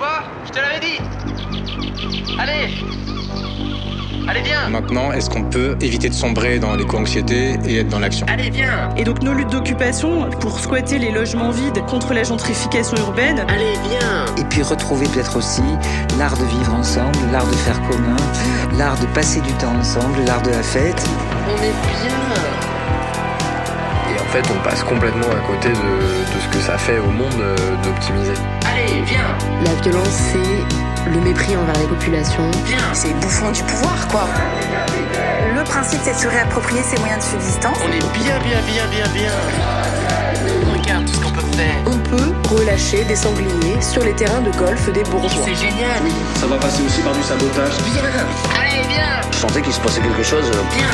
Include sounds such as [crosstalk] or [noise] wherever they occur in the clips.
pas Je te l'avais dit Allez Allez, viens Maintenant, est-ce qu'on peut éviter de sombrer dans l'éco-anxiété et être dans l'action Allez, viens Et donc nos luttes d'occupation pour squatter les logements vides contre la gentrification urbaine. Allez, viens Et puis retrouver peut-être aussi l'art de vivre ensemble, l'art de faire commun, l'art de passer du temps ensemble, l'art de la fête. On est bien Et en fait, on passe complètement à côté de, de ce que ça fait au monde euh, d'optimiser. Allez, viens La violence, c'est le mépris envers les populations. Viens C'est bouffon du pouvoir, quoi. Le principe, c'est de se réapproprier ses moyens de subsistance. On est bien, bien, bien, bien, bien Regarde tout ce qu'on peut faire On peut relâcher des sangliers sur les terrains de golf des bourgeois. C'est génial Ça va passer aussi par du sabotage. Viens Allez, viens Je sentais qu'il se passait quelque chose. euh, Viens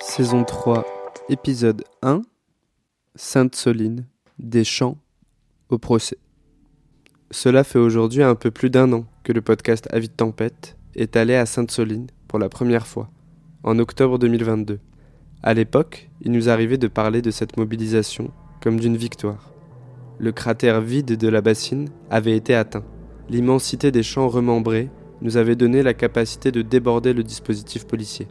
Saison 3, épisode 1 Sainte-Soline, des champs au procès. Cela fait aujourd'hui un peu plus d'un an que le podcast Avis de Tempête est allé à Sainte-Soline pour la première fois, en octobre 2022. À l'époque, il nous arrivait de parler de cette mobilisation comme d'une victoire. Le cratère vide de la bassine avait été atteint. L'immensité des champs remembrés nous avait donné la capacité de déborder le dispositif policier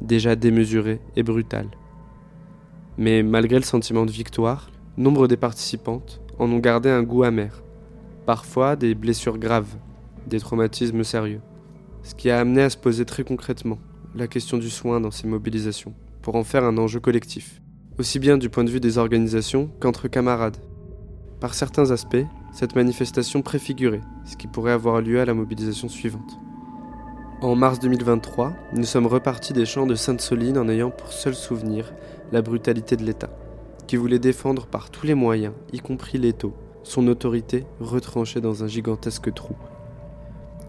déjà démesuré et brutal. Mais malgré le sentiment de victoire, nombre des participantes en ont gardé un goût amer, parfois des blessures graves, des traumatismes sérieux, ce qui a amené à se poser très concrètement la question du soin dans ces mobilisations, pour en faire un enjeu collectif, aussi bien du point de vue des organisations qu'entre camarades. Par certains aspects, cette manifestation préfigurait ce qui pourrait avoir lieu à la mobilisation suivante. En mars 2023, nous sommes repartis des champs de Sainte-Soline en ayant pour seul souvenir la brutalité de l'État, qui voulait défendre par tous les moyens, y compris l'étau, son autorité retranchée dans un gigantesque trou.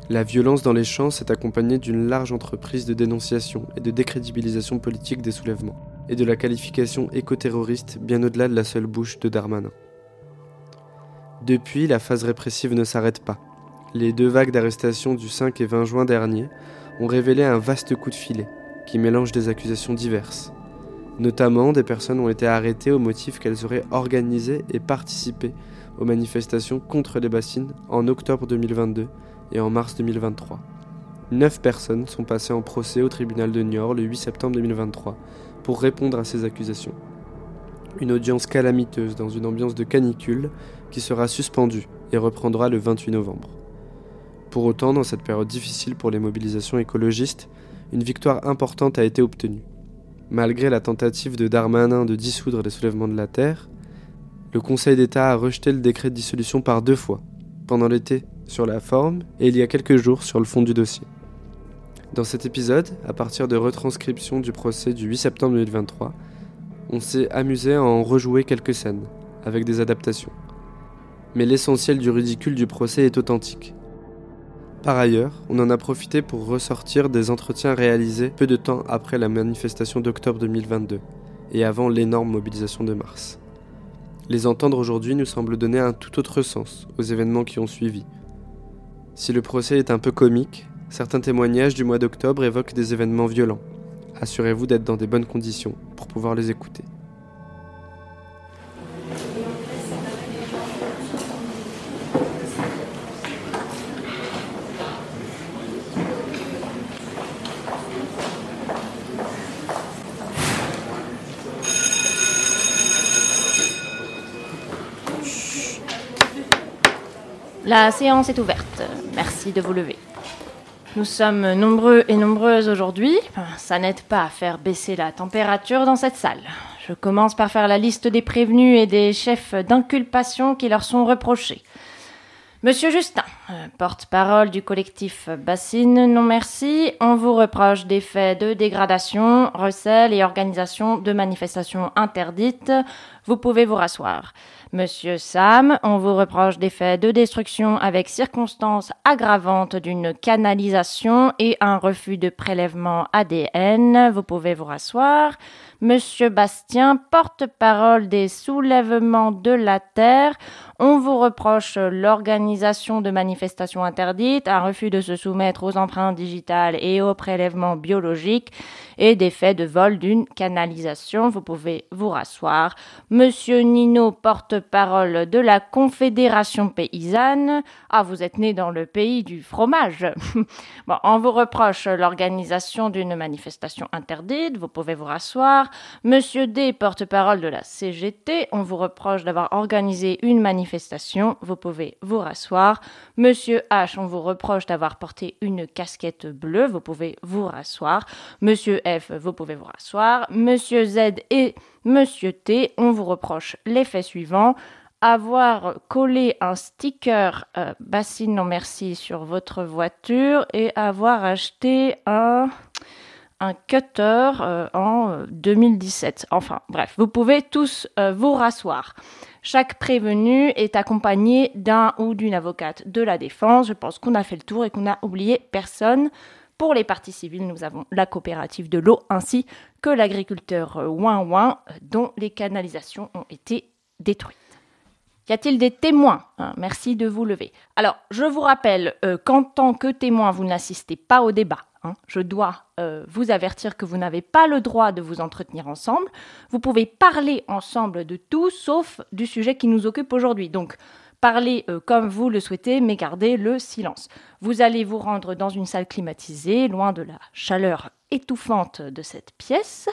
La violence dans les champs s'est accompagnée d'une large entreprise de dénonciation et de décrédibilisation politique des soulèvements, et de la qualification écoterroriste bien au-delà de la seule bouche de Darmanin. Depuis, la phase répressive ne s'arrête pas. Les deux vagues d'arrestations du 5 et 20 juin dernier ont révélé un vaste coup de filet qui mélange des accusations diverses. Notamment, des personnes ont été arrêtées au motif qu'elles auraient organisé et participé aux manifestations contre les bassines en octobre 2022 et en mars 2023. Neuf personnes sont passées en procès au tribunal de Niort le 8 septembre 2023 pour répondre à ces accusations. Une audience calamiteuse dans une ambiance de canicule qui sera suspendue et reprendra le 28 novembre. Pour autant, dans cette période difficile pour les mobilisations écologistes, une victoire importante a été obtenue. Malgré la tentative de Darmanin de dissoudre les soulèvements de la Terre, le Conseil d'État a rejeté le décret de dissolution par deux fois, pendant l'été sur la forme et il y a quelques jours sur le fond du dossier. Dans cet épisode, à partir de retranscriptions du procès du 8 septembre 2023, on s'est amusé à en rejouer quelques scènes, avec des adaptations. Mais l'essentiel du ridicule du procès est authentique. Par ailleurs, on en a profité pour ressortir des entretiens réalisés peu de temps après la manifestation d'octobre 2022 et avant l'énorme mobilisation de mars. Les entendre aujourd'hui nous semble donner un tout autre sens aux événements qui ont suivi. Si le procès est un peu comique, certains témoignages du mois d'octobre évoquent des événements violents. Assurez-vous d'être dans des bonnes conditions pour pouvoir les écouter. La séance est ouverte. Merci de vous lever. Nous sommes nombreux et nombreuses aujourd'hui. Ça n'aide pas à faire baisser la température dans cette salle. Je commence par faire la liste des prévenus et des chefs d'inculpation qui leur sont reprochés. Monsieur Justin, euh, porte-parole du collectif Bassine Non Merci, on vous reproche des faits de dégradation, recel et organisation de manifestations interdites. Vous pouvez vous rasseoir. Monsieur Sam, on vous reproche des faits de destruction avec circonstances aggravantes d'une canalisation et un refus de prélèvement ADN. Vous pouvez vous rasseoir. Monsieur Bastien, porte-parole des soulèvements de la terre, on vous reproche l'organisation de manifestations interdites, un refus de se soumettre aux empreintes digitales et aux prélèvements biologiques et des faits de vol d'une canalisation. Vous pouvez vous rasseoir. Monsieur Nino, porte-parole de la Confédération paysanne. Ah, vous êtes né dans le pays du fromage. [laughs] bon, on vous reproche l'organisation d'une manifestation interdite. Vous pouvez vous rasseoir. Monsieur D, porte-parole de la CGT. On vous reproche d'avoir organisé une manifestation vous pouvez vous rasseoir. Monsieur H, on vous reproche d'avoir porté une casquette bleue, vous pouvez vous rasseoir. Monsieur F, vous pouvez vous rasseoir. Monsieur Z et Monsieur T, on vous reproche l'effet suivant avoir collé un sticker euh, bassine non merci sur votre voiture et avoir acheté un un cutter euh, en 2017. Enfin, bref, vous pouvez tous euh, vous rasseoir. Chaque prévenu est accompagné d'un ou d'une avocate de la défense. Je pense qu'on a fait le tour et qu'on n'a oublié personne. Pour les parties civiles, nous avons la coopérative de l'eau ainsi que l'agriculteur Ouin Ouin dont les canalisations ont été détruites. Y a-t-il des témoins? Hein, Merci de vous lever. Alors, je vous rappelle euh, qu'en tant que témoin, vous n'assistez pas au débat. Hein. Je dois euh, vous avertir que vous n'avez pas le droit de vous entretenir ensemble. Vous pouvez parler ensemble de tout sauf du sujet qui nous occupe aujourd'hui. Donc, parlez euh, comme vous le souhaitez, mais gardez le silence. Vous allez vous rendre dans une salle climatisée, loin de la chaleur étouffante de cette pièce.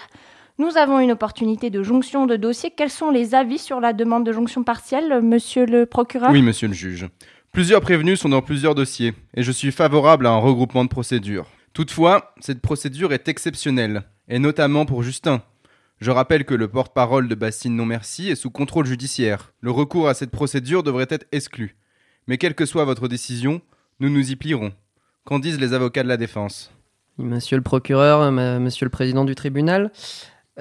Nous avons une opportunité de jonction de dossier. Quels sont les avis sur la demande de jonction partielle, monsieur le procureur? Oui, monsieur le juge. Plusieurs prévenus sont dans plusieurs dossiers, et je suis favorable à un regroupement de procédures. Toutefois, cette procédure est exceptionnelle, et notamment pour Justin. Je rappelle que le porte-parole de Bassine Non Merci est sous contrôle judiciaire. Le recours à cette procédure devrait être exclu. Mais quelle que soit votre décision, nous nous y plierons. Qu'en disent les avocats de la défense? Monsieur le procureur, monsieur le président du tribunal,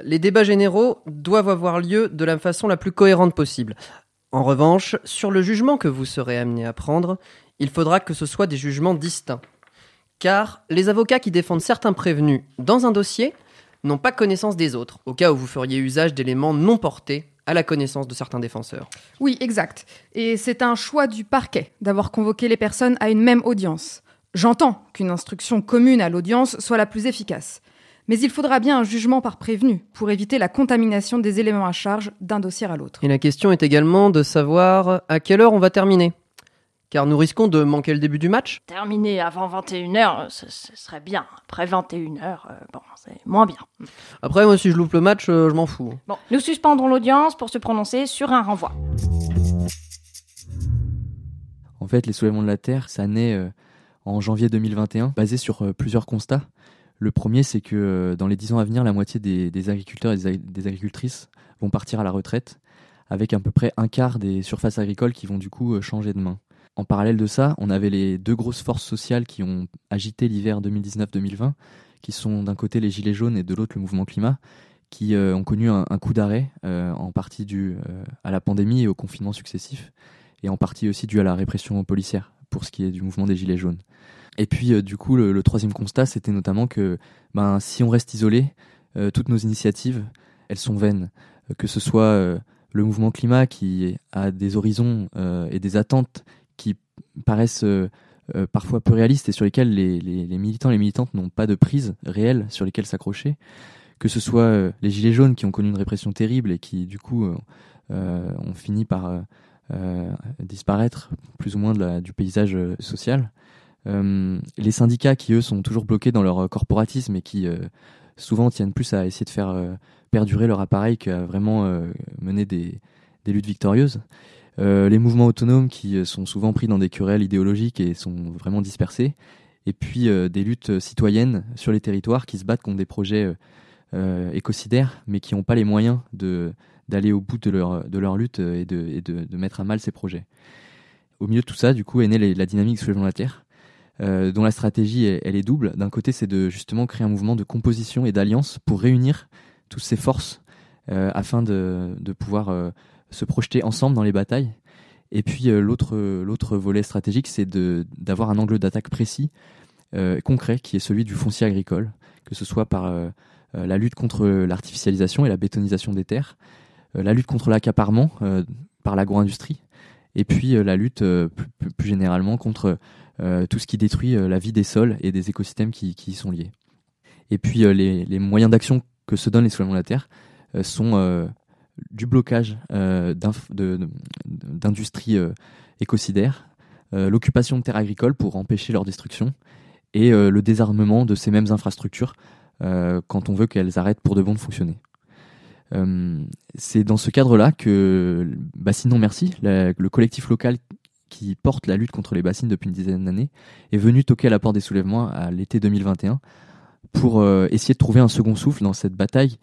les débats généraux doivent avoir lieu de la façon la plus cohérente possible. En revanche, sur le jugement que vous serez amené à prendre, il faudra que ce soit des jugements distincts car les avocats qui défendent certains prévenus dans un dossier n'ont pas connaissance des autres, au cas où vous feriez usage d'éléments non portés à la connaissance de certains défenseurs. Oui, exact. Et c'est un choix du parquet d'avoir convoqué les personnes à une même audience. J'entends qu'une instruction commune à l'audience soit la plus efficace. Mais il faudra bien un jugement par prévenu pour éviter la contamination des éléments à charge d'un dossier à l'autre. Et la question est également de savoir à quelle heure on va terminer car nous risquons de manquer le début du match. Terminer avant 21h, ce, serait bien. Après 21h, euh, bon, c'est moins bien. Après, moi, si je loupe le match, euh, je m'en fous. Bon, nous suspendrons l'audience pour se prononcer sur un renvoi. En fait, les soulèvements de la Terre, ça naît euh, en janvier 2021, basé sur plusieurs constats. Le premier, c'est que dans les 10 ans à venir, la moitié des, agriculteurs et des, des agricultrices vont partir à la retraite, avec à peu près un quart des surfaces agricoles qui vont du coup changer de main. En parallèle de ça, on avait les deux grosses forces sociales qui ont agité l'hiver 2019-2020, qui sont d'un côté les Gilets jaunes et de l'autre le mouvement climat, qui euh, ont connu un, coup d'arrêt, euh, en partie dû euh, à la pandémie et au confinement successif, et en partie aussi dû à la répression policière, pour ce qui est du mouvement des Gilets jaunes. Et puis, du coup, le, troisième constat, c'était notamment que ben, si on reste isolé, toutes nos initiatives, elles sont vaines. que ce soit le mouvement climat qui a des horizons et des attentes qui paraissent euh, euh, parfois peu réalistes et sur lesquels les, militants et les militantes n'ont pas de prise réelle sur lesquelles s'accrocher. Que ce soit euh, les Gilets jaunes qui ont connu une répression terrible et qui, du coup, ont fini par disparaître plus ou moins du paysage social. les syndicats qui, eux, sont toujours bloqués dans leur corporatisme et qui souvent tiennent plus à essayer de faire perdurer leur appareil qu'à vraiment mener des luttes victorieuses. Euh, les mouvements autonomes qui euh, sont souvent pris dans des querelles idéologiques et sont vraiment dispersés, et puis euh, des luttes citoyennes sur les territoires qui se battent contre des projets écocidaires, mais qui n'ont pas les moyens de d'aller au bout de leur, de leur lutte et, de, de, mettre à mal ces projets. Au milieu de tout ça, du coup, est née la dynamique Soulèvement la Terre, dont la stratégie, elle est double. D'un côté, c'est de justement créer un mouvement de composition et d'alliance pour réunir toutes ces forces afin de, de pouvoir se projeter ensemble dans les batailles. Et puis euh, l'autre l'autre volet stratégique, c'est d'avoir un angle d'attaque précis, euh, concret, qui est celui du foncier agricole, que ce soit par euh, la lutte contre l'artificialisation et la bétonisation des terres, la lutte contre l'accaparement par l'agro-industrie, et puis la lutte plus, plus, généralement contre tout ce qui détruit la vie des sols et des écosystèmes qui, qui y sont liés. Et puis les, les, moyens d'action que se donnent les soulèvements de la Terre sont du blocage d'industries écocidaires, l'occupation de terres agricoles pour empêcher leur destruction, et le désarmement de ces mêmes infrastructures quand on veut qu'elles arrêtent pour de bon de fonctionner. c'est dans ce cadre-là que Bassine Non Merci, le collectif local qui porte la lutte contre les bassines depuis une dizaine d'années, est venu toquer à la porte des soulèvements à l'été 2021 pour essayer de trouver un second souffle dans cette bataille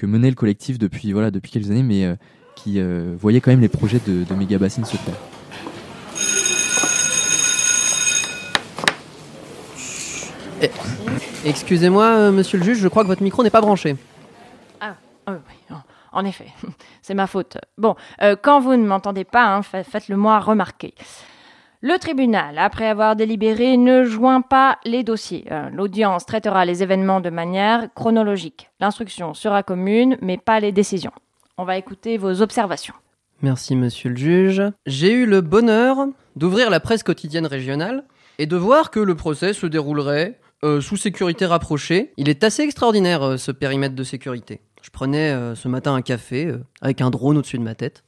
que menait le collectif depuis, voilà, depuis quelques années, mais qui voyait quand même les projets de, de méga bassines se faire. Eh, excusez-moi, euh, monsieur le juge, je crois que votre micro n'est pas branché. Ah, oui, en effet, [laughs] c'est ma faute. Bon, euh, quand vous ne m'entendez pas, hein, faites-le moi remarquer. Le tribunal, après avoir délibéré, ne joint pas les dossiers. Euh, l'audience traitera les événements de manière chronologique. L'instruction sera commune, mais pas les décisions. On va écouter vos observations. Merci, monsieur le juge. J'ai eu le bonheur d'ouvrir la presse quotidienne régionale et de voir que le procès se déroulerait euh, sous sécurité rapprochée. Il est assez extraordinaire euh, ce périmètre de sécurité. Je prenais ce matin un café avec un drone au-dessus de ma tête.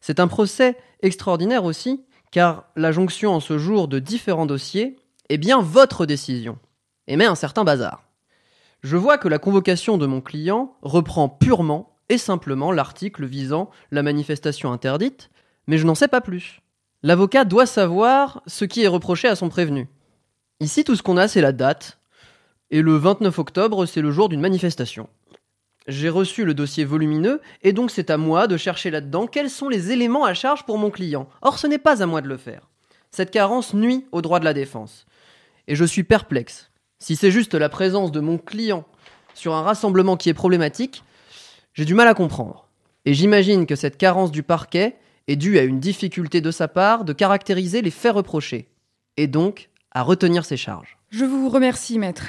C'est un procès extraordinaire aussi, car la jonction en ce jour de différents dossiers est bien votre décision, et met un certain bazar. Je vois que la convocation de mon client reprend purement et simplement l'article visant la manifestation interdite, mais je n'en sais pas plus. L'avocat doit savoir ce qui est reproché à son prévenu. Ici, tout ce qu'on a, c'est la date. Et le 29 octobre, c'est le jour d'une manifestation. J'ai reçu le dossier volumineux, et donc c'est à moi de chercher là-dedans quels sont les éléments à charge pour mon client. Or, ce n'est pas à moi de le faire. Cette carence nuit au droit de la défense. Et je suis perplexe. Si c'est juste la présence de mon client sur un rassemblement qui est problématique, j'ai du mal à comprendre. Et j'imagine que cette carence du parquet est due à une difficulté de sa part de caractériser les faits reprochés. Et donc, à retenir ses charges. Je vous remercie, maître.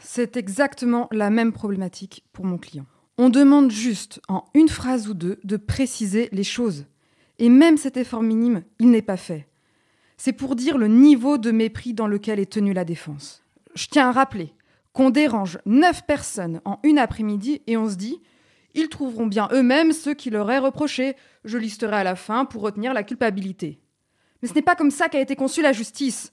C'est exactement la même problématique pour mon client. On demande juste, en une phrase ou deux, de préciser les choses. Et même cet effort minime, il n'est pas fait. C'est pour dire le niveau de mépris dans lequel est tenue la défense. Je tiens à rappeler qu'on dérange neuf personnes en une après-midi et on se dit ils trouveront bien eux-mêmes ce qui leur est reproché. Je listerai à la fin pour retenir la culpabilité. Mais ce n'est pas comme ça qu'a été conçue la justice.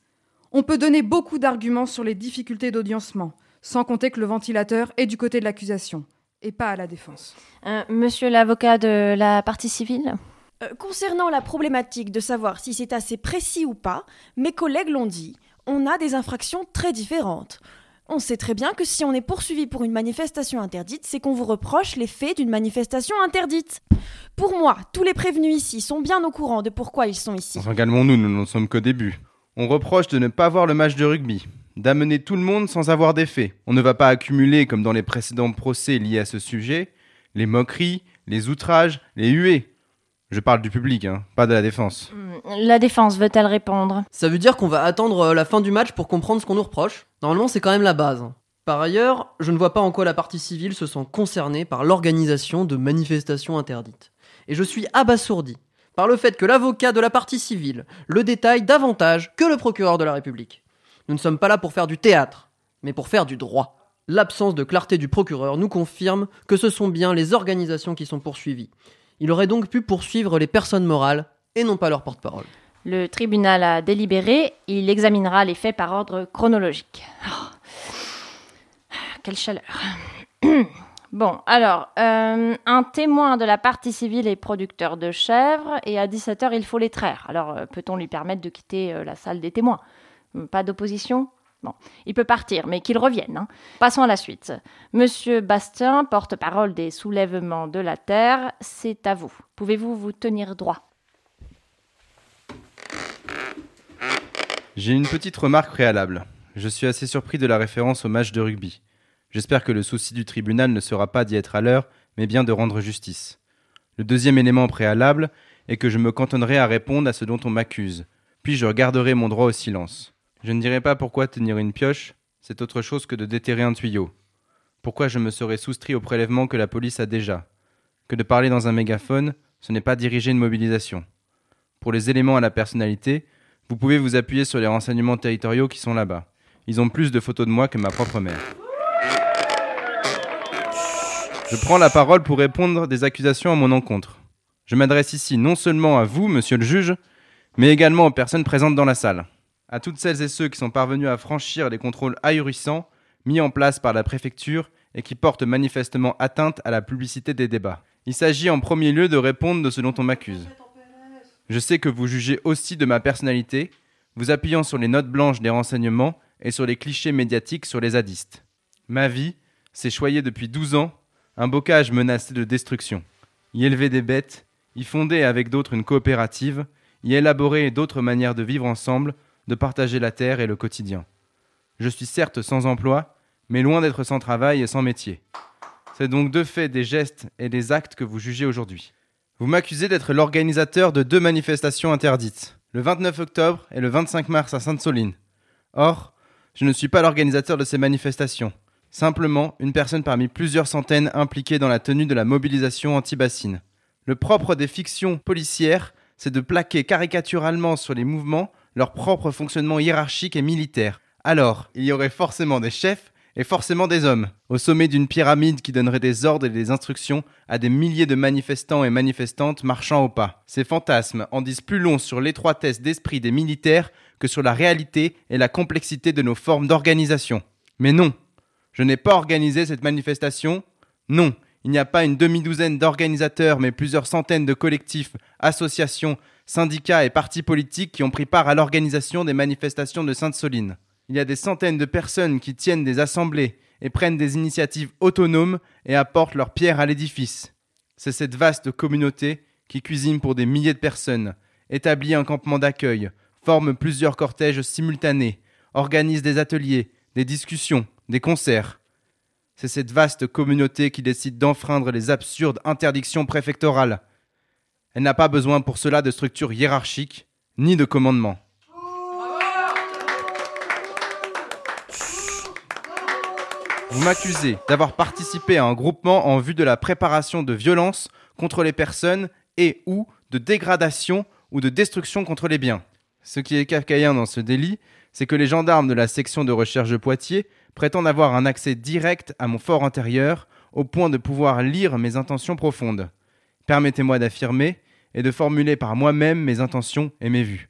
On peut donner beaucoup d'arguments sur les difficultés d'audiencement, sans compter que le ventilateur est du côté de l'accusation, et pas à la défense. Euh, monsieur l'avocat de la partie civile euh, Concernant la problématique de savoir si c'est assez précis ou pas, mes collègues l'ont dit, on a des infractions très différentes. On sait très bien que si on est poursuivi pour une manifestation interdite, c'est qu'on vous reproche les faits d'une manifestation interdite. Pour moi, tous les prévenus ici sont bien au courant de pourquoi ils sont ici. Enfin, calmons-nous, nous n'en sommes qu'au début. On reproche de ne pas voir le match de rugby, d'amener tout le monde sans avoir des faits. On ne va pas accumuler, comme dans les précédents procès liés à ce sujet, les moqueries, les outrages, les huées. Je parle du public, hein, pas de la défense. La défense veut-elle répondre? Ça veut dire qu'on va attendre euh, la fin du match pour comprendre ce qu'on nous reproche Normalement, c'est quand même la base. Par ailleurs, je ne vois pas en quoi la partie civile se sent concernée par l'organisation de manifestations interdites. Et je suis abasourdi par le fait que l'avocat de la partie civile le détaille davantage que le procureur de la République. Nous ne sommes pas là pour faire du théâtre, mais pour faire du droit. L'absence de clarté du procureur nous confirme que ce sont bien les organisations qui sont poursuivies. Il aurait donc pu poursuivre les personnes morales et non pas leur porte-parole. Le tribunal a délibéré, il examinera les faits par ordre chronologique. Oh. Quelle chaleur. [clears throat] Bon, alors, euh, un témoin de la partie civile est producteur de chèvres et à 17h, il faut les traire. Alors, euh, peut-on lui permettre de quitter euh, la salle des témoins? Pas d'opposition Bon, il peut partir, mais qu'il revienne. Hein. Passons à la suite. Monsieur Bastien, porte-parole des soulèvements de la terre, c'est à vous. Pouvez-vous vous tenir droit? J'ai une petite remarque préalable. Je suis assez surpris de la référence au match de rugby. J'espère que le souci du tribunal ne sera pas d'y être à l'heure, mais bien de rendre justice. Le deuxième élément préalable est que je me cantonnerai à répondre à ce dont on m'accuse, puis je garderai mon droit au silence. Je ne dirai pas pourquoi tenir une pioche, c'est autre chose que de déterrer un tuyau. pourquoi je me serais soustrait au prélèvement que la police a déjà? Que de parler dans un mégaphone, ce n'est pas diriger une mobilisation. Pour les éléments à la personnalité, vous pouvez vous appuyer sur les renseignements territoriaux qui sont là-bas. Ils ont plus de photos de moi que ma propre mère. Je prends la parole pour répondre des accusations à mon encontre. Je m'adresse ici non seulement à vous, monsieur le juge, mais également aux personnes présentes dans la salle. À toutes celles et ceux qui sont parvenus à franchir les contrôles ahurissants mis en place par la préfecture et qui portent manifestement atteinte à la publicité des débats. Il s'agit en premier lieu de répondre de ce dont on m'accuse. Je sais que vous jugez aussi de ma personnalité, vous appuyant sur les notes blanches des renseignements et sur les clichés médiatiques sur les zadistes. Ma vie, c'est choyer depuis 12 ans un bocage menacé de destruction, y élever des bêtes, y fonder avec d'autres une coopérative, y élaborer d'autres manières de vivre ensemble, de partager la terre et le quotidien. Je suis certes sans emploi, mais loin d'être sans travail et sans métier. C'est donc de fait des gestes et des actes que vous jugez aujourd'hui. Vous m'accusez d'être l'organisateur de deux manifestations interdites, le 29 octobre et le 25 mars à Sainte-Soline. Or, je ne suis pas l'organisateur de ces manifestations, simplement une personne parmi plusieurs centaines impliquées dans la tenue de la mobilisation anti-bassine. Le propre des fictions policières, c'est de plaquer caricaturalement sur les mouvements leur propre fonctionnement hiérarchique et militaire. Alors, il y aurait forcément des chefs et forcément des hommes, au sommet d'une pyramide qui donnerait des ordres et des instructions à des milliers de manifestants et manifestantes marchant au pas. Ces fantasmes en disent plus long sur l'étroitesse d'esprit des militaires que sur la réalité et la complexité de nos formes d'organisation. Mais non, je n'ai pas organisé cette manifestation. Non, il n'y a pas une demi-douzaine d'organisateurs, mais plusieurs centaines de collectifs, associations, syndicats et partis politiques qui ont pris part à l'organisation des manifestations de Sainte-Soline il y a des centaines de personnes qui tiennent des assemblées et prennent des initiatives autonomes et apportent leur pierre à l'édifice. C'est cette vaste communauté qui cuisine pour des milliers de personnes, établit un campement d'accueil, forme plusieurs cortèges simultanés, organise des ateliers, des discussions, des concerts. C'est cette vaste communauté qui décide d'enfreindre les absurdes interdictions préfectorales. Elle n'a pas besoin pour cela de structures hiérarchiques, ni de commandements. Vous m'accusez d'avoir participé à un groupement en vue de la préparation de violences contre les personnes et ou de dégradation ou de destruction contre les biens. Ce qui est kafkaïen dans ce délit, c'est que les gendarmes de la section de recherche de Poitiers prétendent avoir un accès direct à mon fort intérieur au point de pouvoir lire mes intentions profondes. Permettez-moi d'affirmer et de formuler par moi-même mes intentions et mes vues.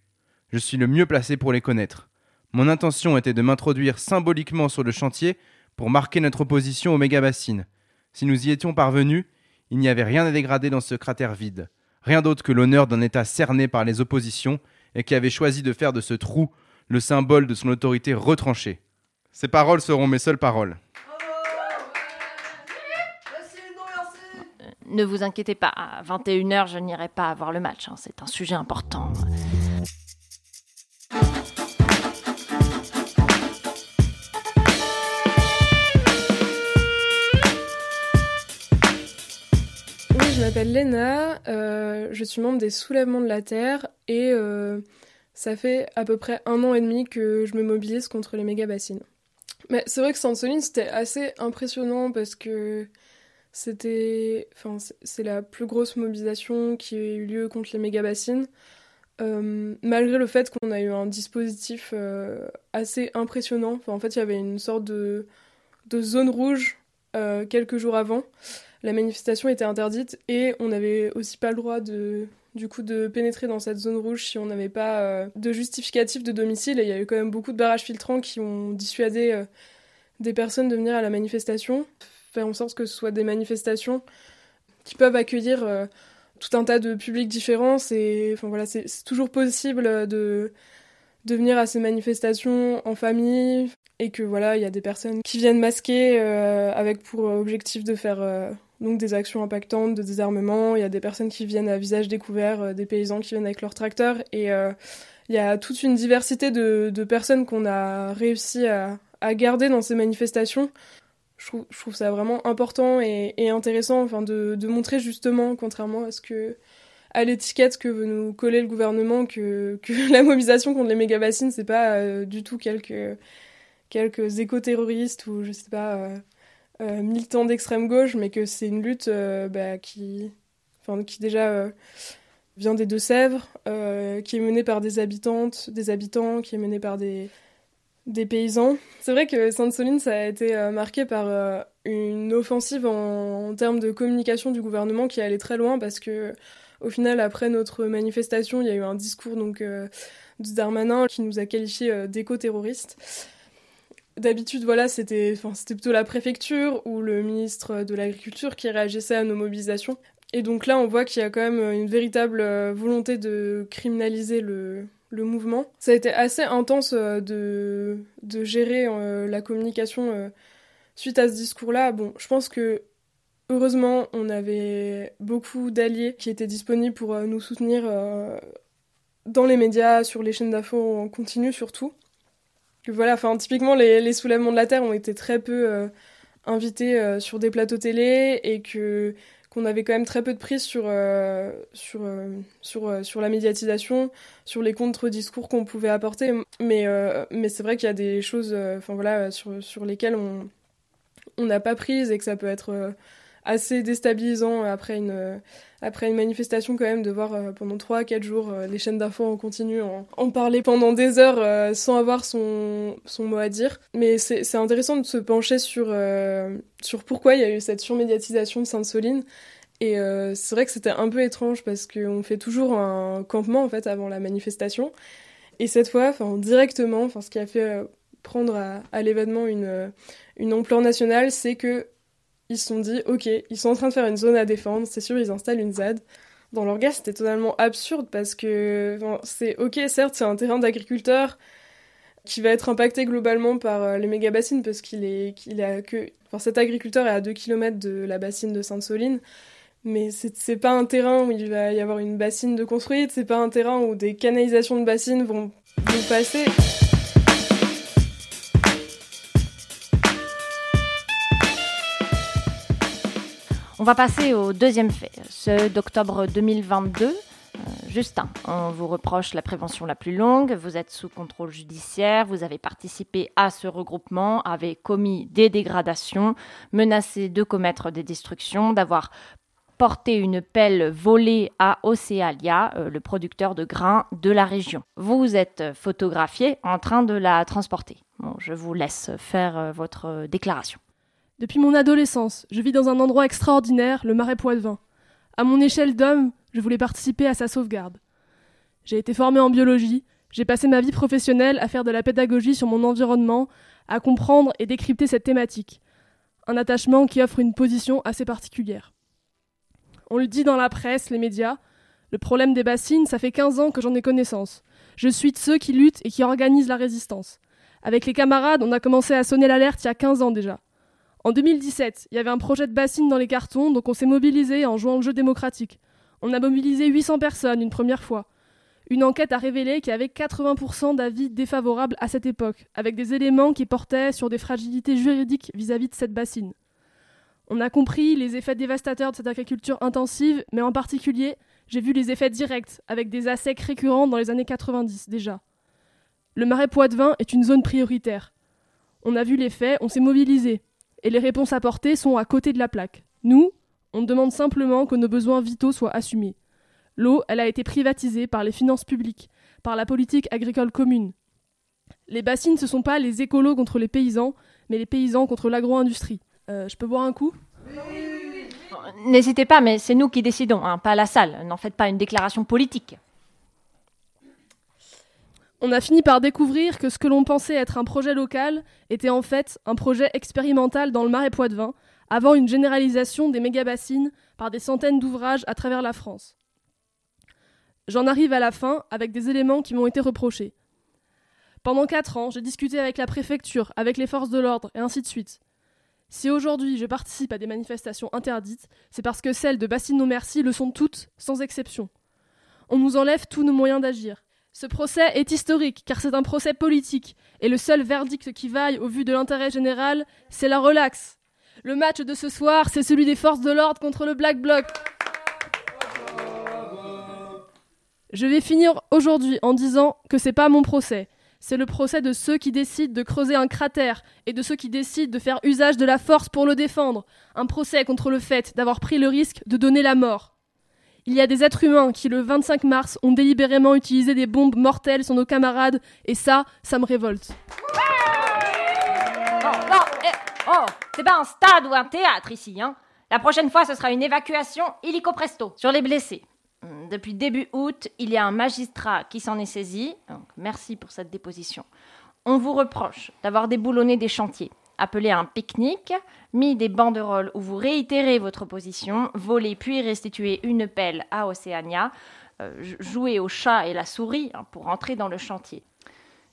Je suis le mieux placé pour les connaître. Mon intention était de m'introduire symboliquement sur le chantier pour marquer notre opposition aux méga-bassines. Si nous y étions parvenus, il n'y avait rien à dégrader dans ce cratère vide, rien d'autre que l'honneur d'un État cerné par les oppositions et qui avait choisi de faire de ce trou le symbole de son autorité retranchée. Ces paroles seront mes seules paroles. Ne vous inquiétez pas, à 21h, je n'irai pas voir le match, hein, c'est un sujet important. je m'appelle Léna, euh, je suis membre des Soulèvements de la Terre et euh, ça fait à peu près un an et demi que je me mobilise contre les méga bassines. Mais c'est vrai que Sainte-Soline c'était assez impressionnant parce que c'était, enfin c'est la plus grosse mobilisation qui a eu lieu contre les méga bassines. Euh, malgré le fait qu'on a eu un dispositif assez impressionnant, en fait il y avait une sorte de, zone rouge quelques jours avant. La manifestation était interdite et on n'avait aussi pas le droit de du coup de pénétrer dans cette zone rouge si on n'avait pas euh, de justificatif de domicile. Il y a eu quand même beaucoup de barrages filtrants qui ont dissuadé euh, des personnes de venir à la manifestation en sorte que ce soit des manifestations qui peuvent accueillir euh, tout un tas de publics différents et enfin voilà c'est toujours possible de de venir à ces manifestations en famille et que voilà il y a des personnes qui viennent masquer avec pour objectif de faire donc des actions impactantes de désarmement. Il y a des personnes qui viennent à visage découvert, euh, des paysans qui viennent avec leurs tracteurs. Et euh, il y a toute une diversité de, personnes qu'on a réussi à, garder dans ces manifestations. Je trouve, ça vraiment important et, intéressant enfin, de, montrer justement, contrairement à ce que à l'étiquette que veut nous coller le gouvernement, que, [laughs] la mobilisation contre les méga-bassines, c'est pas euh, du tout quelques, quelques éco-terroristes ou je sais pas militants d'extrême gauche, mais que c'est une lutte bah, qui, qui déjà vient des Deux-Sèvres, qui est menée par des habitantes, des habitants, qui est menée par des, des paysans. C'est vrai que Sainte-Soline, ça a été marqué par une offensive en, termes de communication du gouvernement qui allait très loin parce que au final, après notre manifestation, il y a eu un discours donc euh, de Darmanin qui nous a qualifiés euh, d'éco-terroristes. D'habitude, voilà, c'était, plutôt la préfecture ou le ministre de l'Agriculture qui réagissait à nos mobilisations. Et donc là, on voit qu'il y a quand même une véritable euh, volonté de criminaliser le, le mouvement. Ça a été assez intense de, de gérer la communication suite à ce discours-là. Bon, je pense que Heureusement, on avait beaucoup d'alliés qui étaient disponibles pour euh, nous soutenir euh, dans les médias, sur les chaînes d'infos en continu surtout. voilà, enfin typiquement les, soulèvements de la terre ont été très peu euh, invités sur des plateaux télé et que qu'on avait quand même très peu de prise sur sur sur sur la médiatisation, sur les contre-discours qu'on pouvait apporter. Mais c'est vrai qu'il y a des choses, voilà, sur sur lesquelles on on n'a pas prise et que ça peut être assez déstabilisant après une, après une manifestation quand même de voir euh, pendant 3-4 jours euh, les chaînes d'infos en continu en, en, parler pendant des heures euh, sans avoir son, son mot à dire. Mais c'est intéressant de se pencher sur, sur pourquoi il y a eu cette surmédiatisation de Sainte-Soline. Et c'est vrai que c'était un peu étrange parce qu'on fait toujours un campement en fait avant la manifestation. Et cette fois, enfin directement, enfin ce qui a fait prendre à, à l'événement une, une ampleur nationale, c'est que ils se sont dit, ok, ils sont en train de faire une zone à défendre, c'est sûr, ils installent une ZAD. Dans leur gars, c'était totalement absurde parce que c'est ok, certes, c'est un terrain d'agriculteur qui va être impacté globalement par euh, les méga bassines parce qu'il est, qu'il a que, enfin, cet agriculteur est à 2 km de la bassine de Sainte-Soline. Mais c'est pas un terrain où il va y avoir une bassine de construite, c'est pas un terrain où des canalisations de bassines vont passer. On va passer au deuxième fait, ce d'octobre 2022. Euh, Justin, on vous reproche la prévention la plus longue, vous êtes sous contrôle judiciaire, vous avez participé à ce regroupement, avez commis des dégradations, menacé de commettre des destructions, d'avoir porté une pelle volée à Océalia, euh, le producteur de grains de la région. Vous vous êtes photographié en train de la transporter. Bon, je vous laisse faire euh, votre déclaration. Depuis mon adolescence, je vis dans un endroit extraordinaire, le marais Poitevin. À mon échelle d'homme, je voulais participer à sa sauvegarde. J'ai été formé en biologie, j'ai passé ma vie professionnelle à faire de la pédagogie sur mon environnement, à comprendre et décrypter cette thématique. Un attachement qui offre une position assez particulière. On le dit dans la presse, les médias, le problème des bassines, ça fait 15 ans que j'en ai connaissance. Je suis de ceux qui luttent et qui organisent la résistance. Avec les camarades, on a commencé à sonner l'alerte il y a 15 ans déjà. En 2017, il y avait un projet de bassine dans les cartons, donc on s'est mobilisé en jouant le jeu démocratique. On a mobilisé 800 personnes une première fois. Une enquête a révélé qu'il y avait 80% d'avis défavorables à cette époque, avec des éléments qui portaient sur des fragilités juridiques vis-à-vis -vis de cette bassine. On a compris les effets dévastateurs de cette agriculture intensive, mais en particulier, j'ai vu les effets directs, avec des assecs récurrents dans les années 90 déjà. Le marais Poitevin est une zone prioritaire. On a vu les faits, on s'est mobilisé et les réponses apportées sont à côté de la plaque. Nous, on demande simplement que nos besoins vitaux soient assumés. L'eau, elle a été privatisée par les finances publiques, par la politique agricole commune. Les bassines, ce ne sont pas les écolos contre les paysans, mais les paysans contre l'agro-industrie. Euh, je peux boire un coup? N'hésitez pas, mais c'est nous qui décidons, hein, pas la salle. N'en faites pas une déclaration politique. On a fini par découvrir que ce que l'on pensait être un projet local était en fait un projet expérimental dans le Marais Poitevin, avant une généralisation des méga-bassines par des centaines d'ouvrages à travers la France. J'en arrive à la fin avec des éléments qui m'ont été reprochés. Pendant quatre ans, j'ai discuté avec la préfecture, avec les forces de l'ordre, et ainsi de suite. Si aujourd'hui je participe à des manifestations interdites, c'est parce que celles de Bassine No Merci le sont toutes, sans exception. On nous enlève tous nos moyens d'agir. Ce procès est historique car c'est un procès politique et le seul verdict qui vaille au vu de l'intérêt général, c'est la relaxe. Le match de ce soir, c'est celui des forces de l'ordre contre le Black Bloc. Je vais finir aujourd'hui en disant que c'est pas mon procès, C'est le procès de ceux qui décident de creuser un cratère et de ceux qui décident de faire usage de la force pour le défendre. Un procès contre le fait d'avoir pris le risque de donner la mort. Il y a des êtres humains qui, le 25 mars, ont délibérément utilisé des bombes mortelles sur nos camarades, et ça, ça me révolte. Eh, oh, c'est pas un stade ou un théâtre ici, hein. La prochaine fois, ce sera une évacuation illico presto sur les blessés. Hum, Depuis début août, il y a un magistrat qui s'en est saisi. Merci pour cette déposition. On vous reproche d'avoir déboulonné des chantiers, appelé un pique-nique, mis des banderoles où vous réitérez votre position, volé puis restitué une pelle à Océania, euh, joué au chat et la souris hein, pour entrer dans le chantier.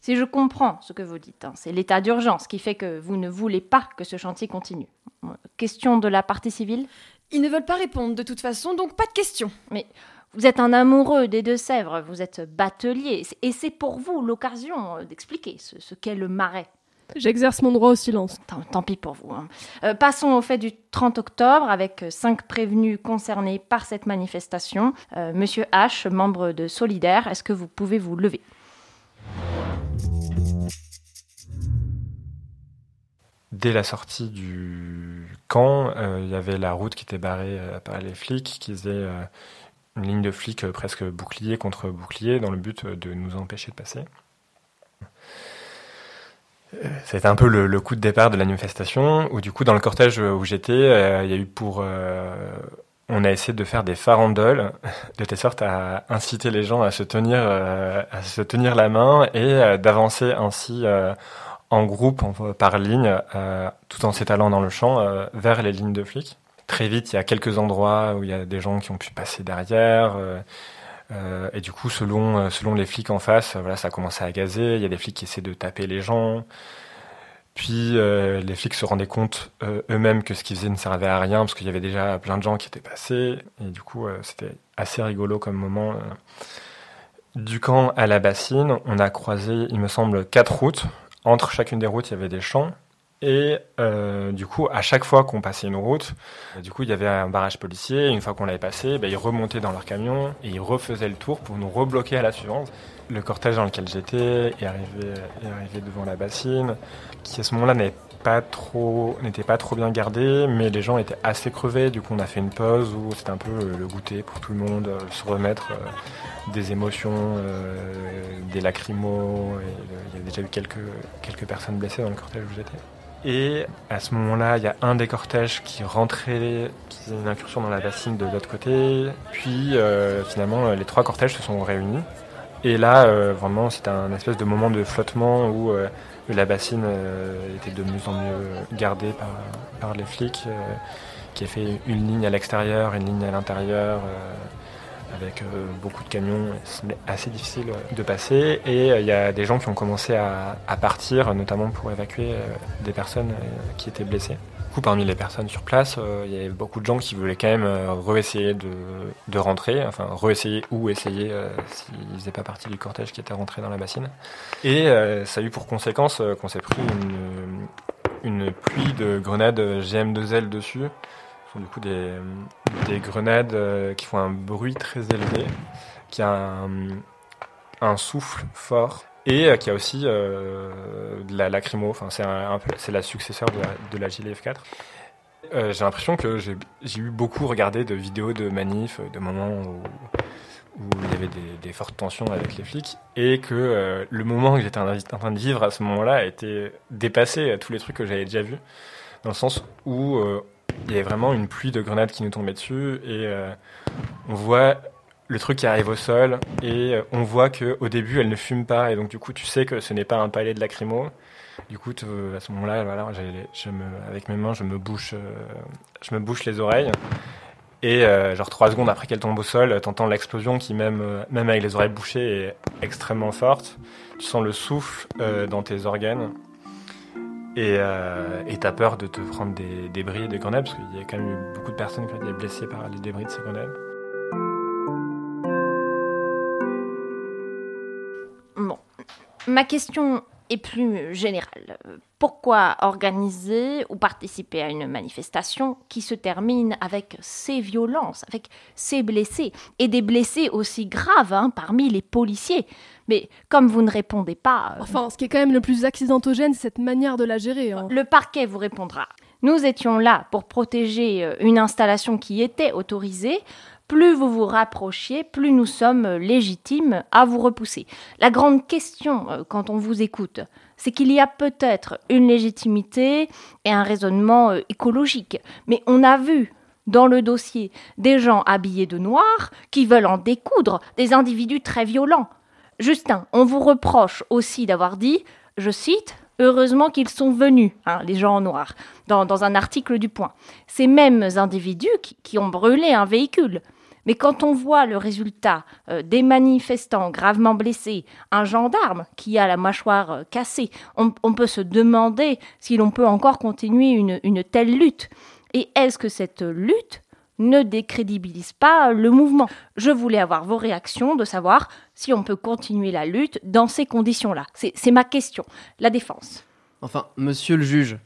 Si je comprends ce que vous dites, hein, c'est l'état d'urgence qui fait que vous ne voulez pas que ce chantier continue. Euh, Question de la partie civile? Ils ne veulent pas répondre de toute façon, donc pas de question. Mais vous êtes un amoureux des Deux-Sèvres, vous êtes batelier, et c'est pour vous l'occasion euh, d'expliquer ce, ce qu'est le marais. J'exerce mon droit au silence. Tant, tant pis pour vous. hein. Euh, passons au fait du 30 octobre avec euh, cinq prévenus concernés par cette manifestation. Euh, Monsieur H, membre de Solidaire, est-ce que vous pouvez vous lever? Dès la sortie du camp, euh, il y avait la route qui était barrée euh, par les flics, qui faisaient euh, une ligne de flics euh, presque bouclier contre bouclier dans le but euh, de nous empêcher de passer. C'était un peu le, coup de départ de la manifestation, où du coup dans le cortège où j'étais, euh, il y a eu pour... euh, on a essayé de faire des farandoles, [laughs] de telle sorte à inciter les gens à se tenir, euh, à se tenir la main et d'avancer ainsi en groupe, par ligne, tout en s'étalant dans le champ vers les lignes de flics. Très vite, il y a quelques endroits où il y a des gens qui ont pu passer derrière. Euh, et du coup, selon, euh, selon les flics en face, euh, voilà, ça a commencé à gazer. Il y a des flics qui essaient de taper les gens. Puis les flics se rendaient compte eux-mêmes que ce qu'ils faisaient ne servait à rien parce qu'il y avait déjà plein de gens qui étaient passés. Et du coup, c'était assez rigolo comme moment. Du camp à la bassine, on a croisé, il me semble, quatre routes. Entre chacune des routes, il y avait des champs. Et euh, du coup, à chaque fois qu'on passait une route, du coup, il y avait un barrage policier. Une fois qu'on l'avait passé, ben, ils remontaient dans leur camion et ils refaisaient le tour pour nous rebloquer à la suivante. Le cortège dans lequel j'étais est arrivé, devant la bassine, qui à ce moment-là n'était pas trop, bien gardé, mais les gens étaient assez crevés. Du coup, on a fait une pause où c'était un peu euh, le goûter pour tout le monde, euh, se remettre des émotions, des lacrymos. Il y avait déjà eu quelques personnes blessées dans le cortège où j'étais. Et à ce moment-là, il y a un des cortèges qui rentrait, qui faisait une incursion dans la bassine de l'autre côté. Puis euh, finalement, euh, les trois cortèges se sont réunis. Et là, euh, vraiment, c'était un espèce de moment de flottement où la bassine était de mieux en mieux gardée par, les flics, qui a fait une ligne à l'extérieur, une ligne à l'intérieur. Euh, avec euh, beaucoup de camions, c'est assez difficile de passer. Et euh, il y a des gens qui ont commencé à, partir, notamment pour évacuer euh, des personnes euh, qui étaient blessées. Du coup, parmi les personnes sur place, euh, il y avait beaucoup de gens qui voulaient quand même euh, réessayer de, de rentrer, enfin réessayer ou essayer euh, s'ils faisaient pas partie du cortège qui était rentré dans la bassine. Et euh, ça a eu pour conséquence euh, qu'on s'est pris une pluie de grenades GM2L dessus. Du coup des, des grenades euh, qui font un bruit très élevé, qui a un, souffle fort et euh, qui a aussi euh, de la lacrymo. Enfin, c'est la successeur de la, de la GLF4. Euh, j'ai l'impression que j'ai eu beaucoup regardé de vidéos de manifs, de moments où, il y avait des, fortes tensions avec les flics, et que le moment que j'étais en, train de vivre à ce moment-là été dépassé à tous les trucs que j'avais déjà vus, dans le sens où il y avait vraiment une pluie de grenades qui nous tombait dessus, et euh, on voit le truc qui arrive au sol, et euh, on voit que au début elle ne fume pas, et donc du coup tu sais que ce n'est pas un palais de lacrymo. Du coup, tu- à ce moment-là, voilà, avec mes mains, je me bouche, euh, je me bouche les oreilles. Et euh, genre trois secondes après qu'elle tombe au sol, t'entends l'explosion qui même, euh, même avec les oreilles bouchées est extrêmement forte. Tu sens le souffle euh, dans tes organes. Et euh, t'as peur de te prendre des débris et des grenades, parce qu'il y a quand même eu beaucoup de personnes qui ont été blessées par les débris de ces grenades. Bon, ma question est plus générale. Pourquoi organiser ou participer à une manifestation qui se termine avec ces violences, avec ces blessés, et des blessés aussi graves hein, parmi les policiers? Mais comme vous ne répondez pas... Euh, enfin, ce qui est quand même le plus accidentogène, c'est cette manière de la gérer. Hein. Le parquet vous répondra. Nous étions là pour protéger euh, une installation qui était autorisée. Plus vous vous rapprochiez, plus nous sommes légitimes à vous repousser. La grande question, euh, quand on vous écoute, c'est qu'il y a peut-être une légitimité et un raisonnement écologique. Mais on a vu dans le dossier des gens habillés de noir qui veulent en découdre, des individus très violents. Justin, on vous reproche aussi d'avoir dit, je cite, Heureusement qu'ils sont venus, hein, les gens en noir, dans, un article du Point. Ces mêmes individus qui, ont brûlé un véhicule. Mais quand on voit le résultat euh, des manifestants gravement blessés, un gendarme qui a la mâchoire euh, cassée, on, peut se demander si l'on peut encore continuer une telle lutte. Et est-ce que cette lutte ne décrédibilise pas le mouvement? Je voulais avoir vos réactions, de savoir si on peut continuer la lutte dans ces conditions-là. C'est ma question. La défense. Enfin, monsieur le juge,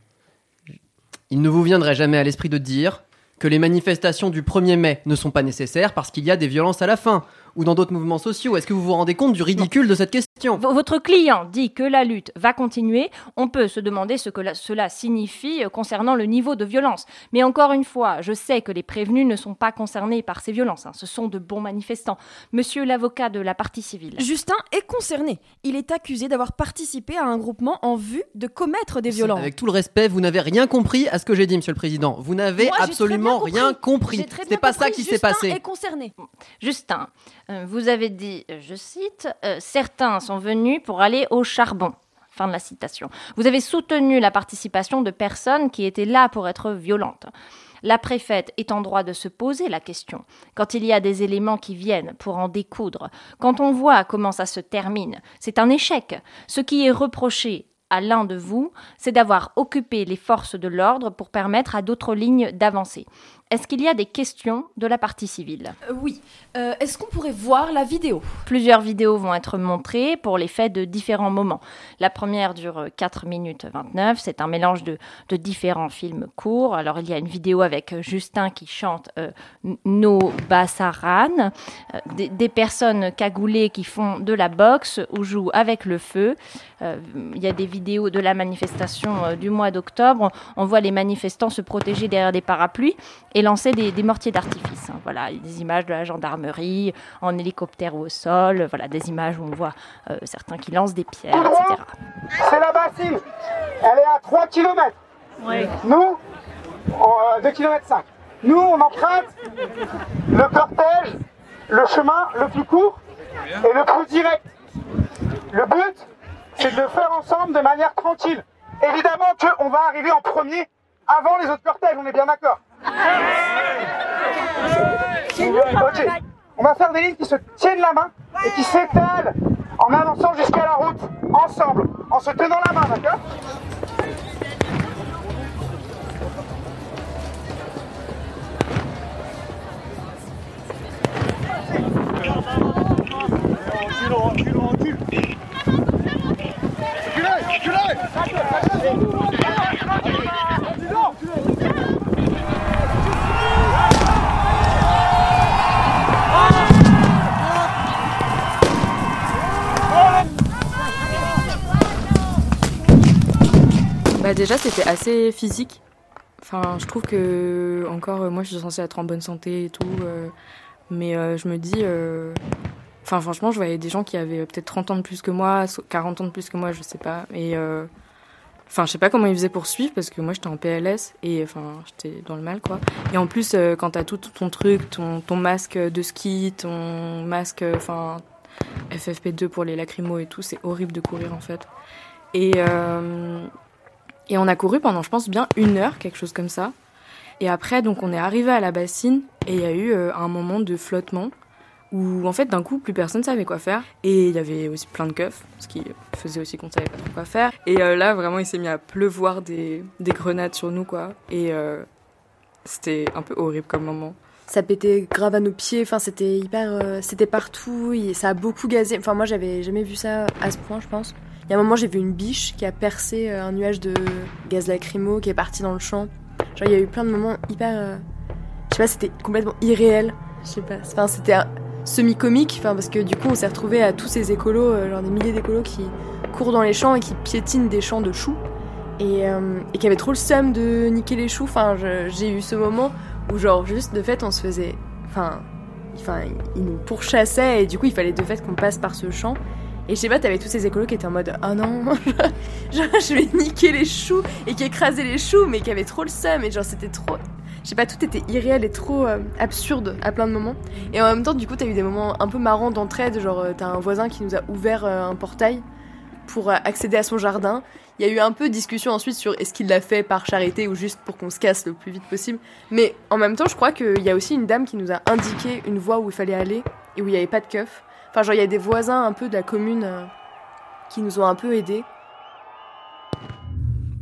il ne vous viendrait jamais à l'esprit de dire que les manifestations du 1er mai ne sont pas nécessaires parce qu'il y a des violences à la fin ou dans d'autres mouvements sociaux Est-ce que vous vous rendez compte du ridicule de cette question? Votre client dit que la lutte va continuer. On peut se demander ce que cela signifie euh, concernant le niveau de violence. Mais encore une fois, je sais que les prévenus ne sont pas concernés par ces violences. Hein. Ce sont de bons manifestants. Monsieur l'avocat de la partie civile. Justin est concerné. Il est accusé d'avoir participé à un groupement en vue de commettre des violences. Avec tout le respect, vous n'avez rien compris à ce que j'ai dit, monsieur le président. Vous n'avez absolument rien compris. C'est pas ça qui s'est passé. Justin est concerné. Justin, vous avez dit, euh, je cite, euh, certains sont venus pour aller au charbon. Fin de la citation. Vous avez soutenu la participation de personnes qui étaient là pour être violentes. La préfète est en droit de se poser la question. Quand il y a des éléments qui viennent pour en découdre, quand on voit comment ça se termine, c'est un échec. Ce qui est reproché à l'un de vous, c'est d'avoir occupé les forces de l'ordre pour permettre à d'autres lignes d'avancer. Est-ce qu'il y a des questions de la partie civile? Euh, Oui. Euh, est-ce qu'on pourrait voir la vidéo? Plusieurs vidéos vont être montrées pour les faits de différents moments. La première dure 4 minutes 29. C'est un mélange de, différents films courts. Alors, il y a une vidéo avec Justin qui chante euh, No Bassaran, des, personnes cagoulées qui font de la boxe ou jouent avec le feu. il y a des vidéos de la manifestation du mois d'octobre. On voit les manifestants se protéger derrière des parapluies et lancer des, mortiers d'artifice. Hein. Voilà, des images de la gendarmerie en hélicoptère ou au sol, voilà, des images où on voit euh, certains qui lancent des pierres, etc. C'est la bassine, elle est à 3 km. Nous, 2 km 5. Nous, on emprunte le cortège, le chemin le plus court et le plus direct. Le but, c'est de le faire ensemble de manière tranquille. Évidemment qu'on va arriver en premier avant les autres cortèges, on est bien d'accord. On va faire des lignes qui se tiennent la main et qui s'étalent en avançant jusqu'à la route, ensemble, en se tenant la main, d'accord Bah déjà c'était assez physique. Enfin je trouve que encore moi je suis censée être en bonne santé et tout, euh, mais euh, je me dis, euh, enfin franchement je voyais des gens qui avaient peut-être 30 ans de plus que moi, 40 ans de plus que moi, je sais pas, et enfin je sais pas comment ils faisaient pour suivre parce que moi j'étais en PLS et enfin j'étais dans le mal quoi. Et en plus quand t'as tout ton truc, ton, ton masque de ski, ton masque, enfin FFP2 pour les lacrymos et tout, c'est horrible de courir en fait. Et et on a couru pendant, je pense, bien une heure, quelque chose comme ça. Et après, donc, on est arrivé à la bassine et il y a eu euh, un moment de flottement où, en fait, d'un coup, plus personne savait quoi faire. Et il y avait aussi plein de keufs, ce qui faisait aussi qu'on savait pas trop quoi faire. Et euh, là, vraiment, il s'est mis à pleuvoir des, des, grenades sur nous, quoi. Et euh, c'était un peu horrible comme moment. Ça pétait grave à nos pieds, enfin c'était hyper, c'était partout, ça a beaucoup gazé. Enfin moi j'avais jamais vu ça à ce point, je pense Il y a un moment, j'ai vu une biche qui a percé euh, un nuage de gaz lacrymo qui est parti dans le champ. Genre, il y a eu plein de moments hyper. euh, Je sais pas, c'était complètement irréel. Je sais pas. Enfin, c'était semi-comique, enfin, parce que du coup, on s'est retrouvé à tous ces écolos, euh, genre des milliers d'écolos qui courent dans les champs et qui piétinent des champs de choux. Et, euh, et qui avaient trop le seum de niquer les choux. Enfin, j'ai eu ce moment où, genre, juste de fait, on se faisait. Enfin, enfin, ils nous pourchassaient et du coup, il fallait de fait qu'on passe par ce champ. Et je sais pas, t'avais tous ces écolos qui étaient en mode Ah non, [laughs] genre je vais niquer les choux et qui écrasaient les choux, mais qui avaient trop le seum et genre c'était trop. Je sais pas, tout était irréel et trop euh, absurde à plein de moments. Et en même temps, du coup, t'as eu des moments un peu marrants d'entraide, genre euh, t'as un voisin qui nous a ouvert euh, un portail pour accéder à son jardin. Il y a eu un peu de discussion ensuite sur est-ce qu'il l'a fait par charité ou juste pour qu'on se casse le plus vite possible. Mais en même temps, je crois qu'il y a aussi une dame qui nous a indiqué une voie où il fallait aller et où il n'y avait pas de keuf. Enfin, genre, il y a des voisins un peu de la commune euh, qui nous ont un peu aidés.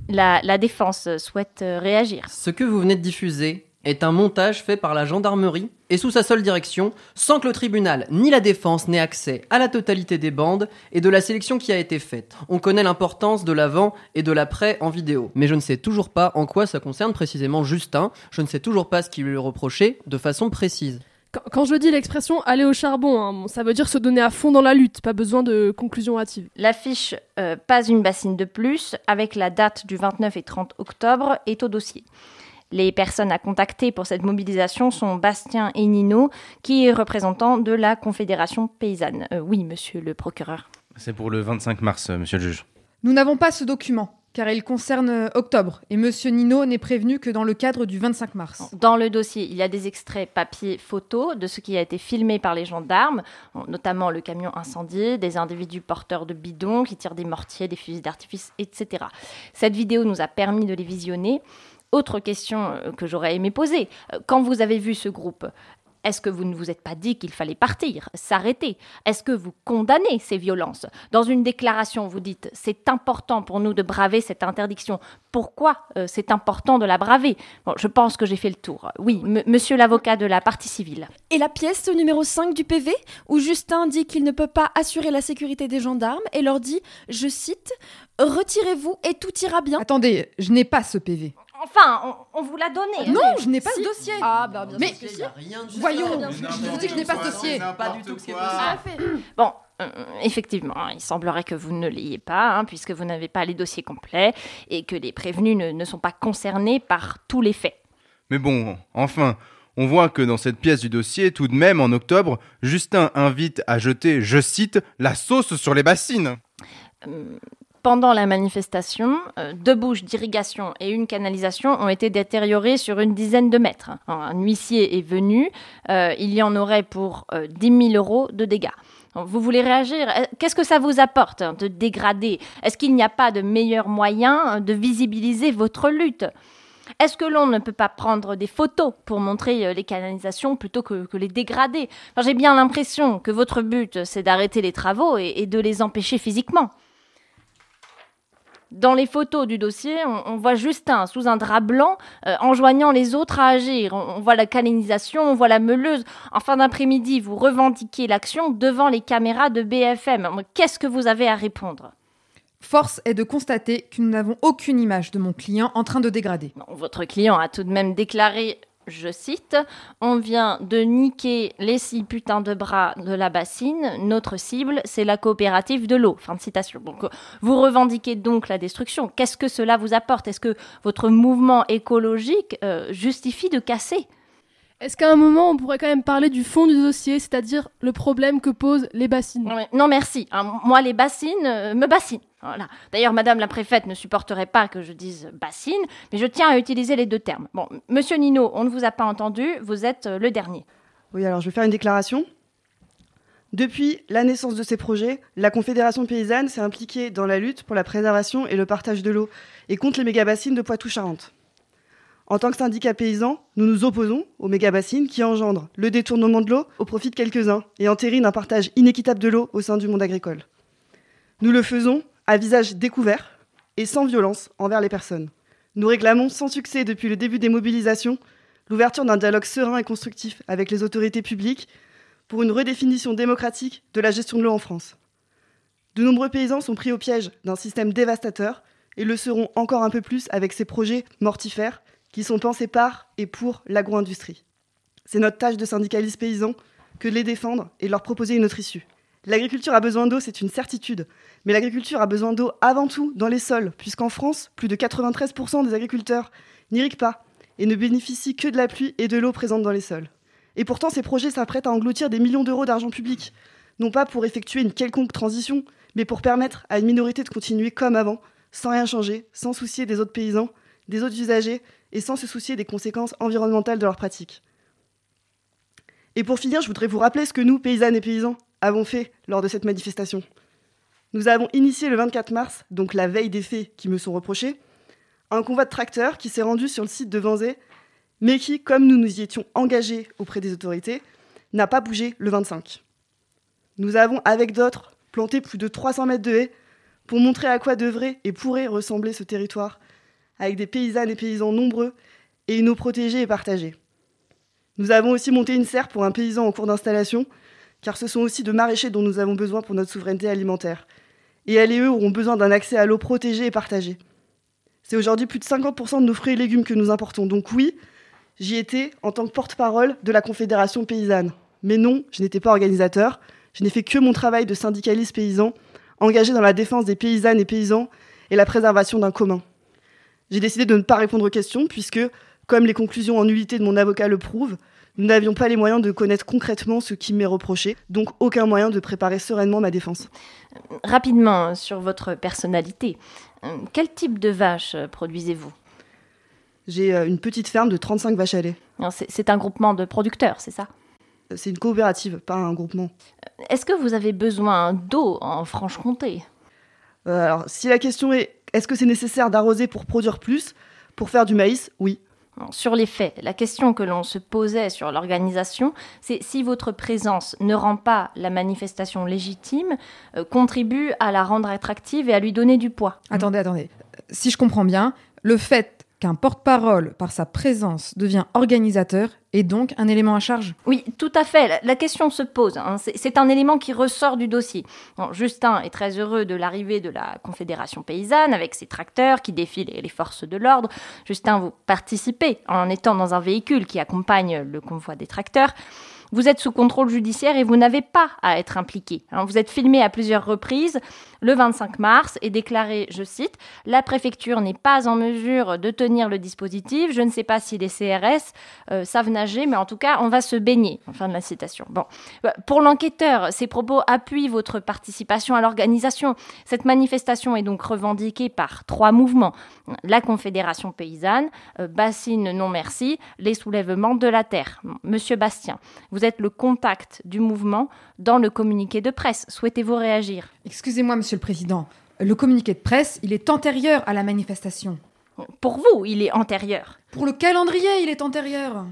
La, la défense souhaite euh, réagir. Ce que vous venez de diffuser est un montage fait par la gendarmerie et sous sa seule direction, sans que le tribunal ni la défense n'aient accès à la totalité des bandes et de la sélection qui a été faite. On connaît l'importance de l'avant et de l'après en vidéo, mais je ne sais toujours pas en quoi ça concerne précisément Justin, je ne sais toujours pas ce qu'il lui est reproché de façon précise. Quand, quand je dis l'expression aller au charbon, hein, bon, ça veut dire se donner à fond dans la lutte, pas besoin de conclusion hâtive. L'affiche euh, Pas une bassine de plus, avec la date du 29 et 30 octobre, est au dossier. Les personnes à contacter pour cette mobilisation sont Bastien et Nino, qui est représentant de la Confédération paysanne. Euh, oui, monsieur le procureur. C'est pour le 25 mars, euh, monsieur le juge. Nous n'avons pas ce document, car il concerne euh, octobre, et Monsieur Nino n'est prévenu que dans le cadre du 25 mars. Dans le dossier, il y a des extraits papier photo de ce qui a été filmé par les gendarmes, notamment le camion incendié, des individus porteurs de bidons qui tirent des mortiers, des fusils d'artifice, etc. Cette vidéo nous a permis de les visionner. Autre question euh, que j'aurais aimé poser, euh, quand vous avez vu ce groupe, est-ce que vous ne vous êtes pas dit qu'il fallait partir, s'arrêter? Est-ce que vous condamnez ces violences? Dans une déclaration, vous dites c'est important pour nous de braver cette interdiction. Pourquoi euh, c'est important de la braver? Bon, je pense que j'ai fait le tour. Oui, monsieur l'avocat de la partie civile. Et la pièce numéro 5 du PV, où Justin dit qu'il ne peut pas assurer la sécurité des gendarmes et leur dit, je cite, Retirez-vous et tout ira bien. Attendez, je n'ai pas ce PV. Enfin, on, on vous l'a donné. Non, je n'ai pas ce dossier. Ah, bah bien Mais sûr que si. voyons, je vous dis que je n'ai pas ce dossier. Pas du tout ce qui est Bon, euh, effectivement, il semblerait que vous ne l'ayez pas, hein, puisque vous n'avez pas les dossiers complets et que les prévenus ne, ne sont pas concernés par tous les faits. Mais bon, enfin, on voit que dans cette pièce du dossier, tout de même, en octobre, Justin invite à jeter, je cite, la sauce sur les bassines. Euh, Pendant la manifestation, euh, deux bouches d'irrigation et une canalisation ont été détériorées sur une dizaine de mètres. Un huissier est venu, euh, il y en aurait pour euh, 10 000 euros de dégâts. Vous voulez réagir? Euh, Qu'est-ce que ça vous apporte hein, de dégrader? Est-ce qu'il n'y a pas de meilleur moyen de visibiliser votre lutte? Est-ce que l'on ne peut pas prendre des photos pour montrer euh, les canalisations plutôt que, les dégrader? J'ai bien l'impression que votre but, c'est d'arrêter les travaux et de les empêcher physiquement. Dans les photos du dossier, on, on voit Justin sous un drap blanc euh, enjoignant les autres à agir. On, on voit la canalisation, on voit la meuleuse. En fin d'après-midi, vous revendiquez l'action devant les caméras de BFM. Qu'est-ce que vous avez à répondre? Force est de constater que nous n'avons aucune image de mon client en train de dégrader. Votre client a tout de même déclaré, je cite, On vient de niquer les six putains de bras de la bassine. Notre cible, c'est la coopérative de l'eau. Fin de citation. Donc, euh, vous revendiquez donc la destruction. Qu'est-ce que cela vous apporte? Est-ce que votre mouvement écologique euh, justifie de casser? Est-ce qu'à un moment, on pourrait quand même parler du fond du dossier, c'est-à-dire le problème que posent les bassines? Non, mais- Non, merci. Hein, moi, les bassines euh, me bassinent. D'ailleurs, Madame la préfète ne supporterait pas que je dise bassine, mais je tiens à utiliser les deux termes. Bon, Monsieur Nino, on ne vous a pas entendu. Vous êtes euh, le dernier. Oui, alors je vais faire une déclaration. Depuis la naissance de ces projets, la Confédération paysanne s'est impliquée dans la lutte pour la préservation et le partage de l'eau et contre les mégabassines de Poitou-Charentes. En tant que syndicat paysan, nous nous opposons aux mégabassines qui engendrent le détournement de l'eau au profit de quelques-uns et entérinent un partage inéquitable de l'eau au sein du monde agricole. Nous le faisons à visage découvert et sans violence envers les personnes. Nous réclamons sans succès depuis le début des mobilisations l'ouverture d'un dialogue serein et constructif avec les autorités publiques pour une redéfinition démocratique de la gestion de l'eau en France. De nombreux paysans sont pris au piège d'un système dévastateur et le seront encore un peu plus avec ces projets mortifères qui sont pensés par et pour l'agro-industrie. C'est notre tâche de syndicalistes paysans que de les défendre et de leur proposer une autre issue. L'agriculture a besoin d'eau, c'est une certitude. Mais l'agriculture a besoin d'eau avant tout dans les sols, puisqu'en France, plus de 93% des agriculteurs n'irriguent pas et ne bénéficient que de la pluie et de l'eau présente dans les sols. Et pourtant, ces projets s'apprêtent à engloutir des millions d'euros d'argent public, non pas pour effectuer une quelconque transition, mais pour permettre à une minorité de continuer comme avant, sans rien changer, sans soucier des autres paysans, des autres usagers et sans se soucier des conséquences environnementales de leurs pratiques. Et pour finir, je voudrais vous rappeler ce que nous, paysannes et paysans, avons fait lors de cette manifestation. Nous avons initié le 24 mars, donc la veille des faits qui me sont reprochés, un convoi de tracteurs qui s'est rendu sur le site de Vanzé, mais qui, comme nous nous y étions engagés auprès des autorités, n'a pas bougé le 25. Nous avons, avec d'autres, planté plus de 300 mètres de haies pour montrer à quoi devrait et pourrait ressembler ce territoire, avec des paysannes et paysans nombreux et une eau protégée et partagée. Nous avons aussi monté une serre pour un paysan en cours d'installation, car ce sont aussi de maraîchers dont nous avons besoin pour notre souveraineté alimentaire. Et elles et eux auront besoin d'un accès à l'eau protégée et partagée. C'est aujourd'hui plus de 50% de nos fruits et légumes que nous importons. Donc oui, j'y étais en tant que porte-parole de la Confédération paysanne. Mais non, je n'étais pas organisateur. Je n'ai fait que mon travail de syndicaliste paysan, engagé dans la défense des paysannes et paysans et la préservation d'un commun. J'ai décidé de ne pas répondre aux questions puisque, comme les conclusions en nullité de mon avocat le prouvent, nous n'avions pas les moyens de connaître concrètement ce qui m'est reproché, donc aucun moyen de préparer sereinement ma défense. Rapidement, sur votre personnalité, quel type de vache produisez-vous? J'ai euh, une petite ferme de 35 vaches à lait. C'est un groupement de producteurs, c'est ça? C'est une coopérative, pas un groupement. Est-ce que vous avez besoin d'eau en Franche-Comté? Euh, Alors, si la question est est-ce que c'est nécessaire d'arroser pour produire plus? Pour faire du maïs, oui. Sur les faits, la question que l'on se posait sur l'organisation, c'est si votre présence ne rend pas la manifestation légitime, euh, contribue à la rendre attractive et à lui donner du poids. Attendez, attendez. Si je comprends bien, le fait qu'un porte-parole, par sa présence, devient organisateur est donc un élément à charge? Oui, tout à fait. La question se pose. Hein. C'est un élément qui ressort du dossier. Justin est très heureux de l'arrivée de la Confédération paysanne avec ses tracteurs qui défient les forces de l'ordre. Justin, vous participez en étant dans un véhicule qui accompagne le convoi des tracteurs. Vous êtes sous contrôle judiciaire et vous n'avez pas à être impliqué. Hein. Vous êtes filmé à plusieurs reprises le 25 mars et déclaré, je cite, La préfecture n'est pas en mesure de tenir le dispositif. Je ne sais pas si les CRS euh, savent nager, mais en tout cas, on va se baigner. Fin de la citation. Bon. Euh, pour l'enquêteur, ces propos appuient votre participation à l'organisation. Cette manifestation est donc revendiquée par trois mouvements. La Confédération paysanne, euh, Bassine Non Merci, les soulèvements de la terre. Monsieur Bastien, êtes le contact du mouvement dans le communiqué de presse. Souhaitez-vous réagir? Excusez-moi, Monsieur le Président. Le communiqué de presse, il est antérieur à la manifestation. Pour vous, il est antérieur. Pour le calendrier, il est antérieur.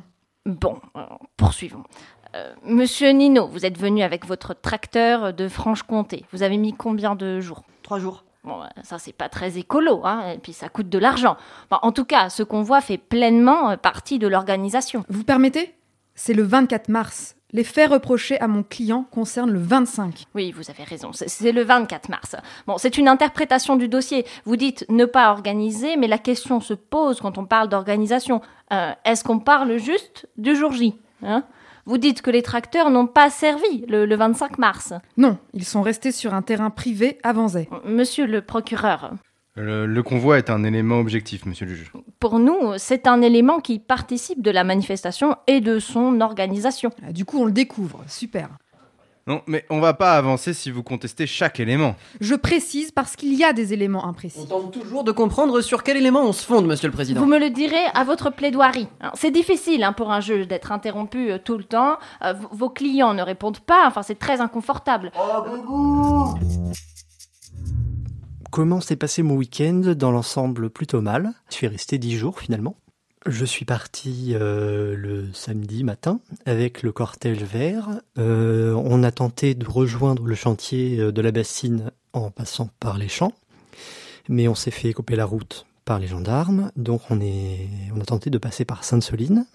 Bon, euh, poursuivons. Euh, Monsieur Nino, vous êtes venu avec votre tracteur de Franche-Comté. Vous avez mis combien de jours? Trois jours. Bon, euh, ça c'est pas très écolo, hein, et puis ça coûte de l'argent. en tout cas, ce convoi fait pleinement partie de l'organisation. Vous permettez? C'est le 24 mars. Les faits reprochés à mon client concernent le 25. Oui, vous avez raison, c'est le 24 mars. Bon, c'est une interprétation du dossier. Vous dites ne pas organiser, mais la question se pose quand on parle d'organisation. Euh, est-ce qu'on parle juste du jour J hein? Vous dites que les tracteurs n'ont pas servi le, 25 mars. Non, ils sont restés sur un terrain privé à Vanzay. Monsieur le procureur, le, convoi est un élément objectif, monsieur le juge. Pour nous, c'est un élément qui participe de la manifestation et de son organisation. Ah, du coup, on le découvre. Super. Non, mais on va pas avancer si vous contestez chaque élément. Je précise parce qu'il y a des éléments imprécis. On tente toujours de comprendre sur quel élément on se fonde, monsieur le président. Vous me le direz à votre plaidoirie. C'est difficile hein, pour un juge d'être interrompu euh, tout le temps. Euh, vos clients ne répondent pas, enfin c'est très inconfortable. Oh, Comment s'est passé mon week-end Dans l'ensemble, plutôt mal. Je suis resté dix jours finalement. Je suis parti euh, le samedi matin avec le cortège vert. Euh, on a tenté de rejoindre le chantier euh, de la bassine en passant par les champs, mais on s'est fait couper la route par les gendarmes. Donc on, est, on a tenté de passer par Sainte-Soline.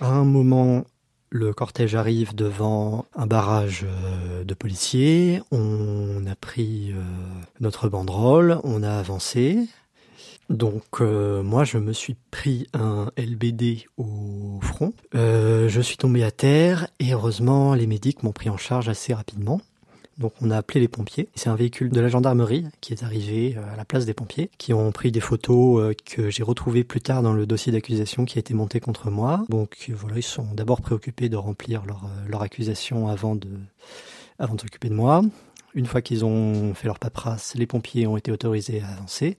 À un moment, le cortège arrive devant un barrage de policiers, on a pris euh, notre banderole, on a avancé. Donc euh, moi je me suis pris un LBD au front. Euh, je suis tombé à terre et heureusement les médics m'ont pris en charge assez rapidement. Donc on a appelé les pompiers. C'est un véhicule de la gendarmerie qui est arrivé euh, à la place des pompiers, qui ont pris des photos euh, que j'ai retrouvées plus tard dans le dossier d'accusation qui a été monté contre moi. Donc voilà, ils sont d'abord préoccupés de remplir leur, euh, leur accusation avant de, avant de s'occuper de moi. Une fois qu'ils ont fait leur paperasse, les pompiers ont été autorisés à avancer.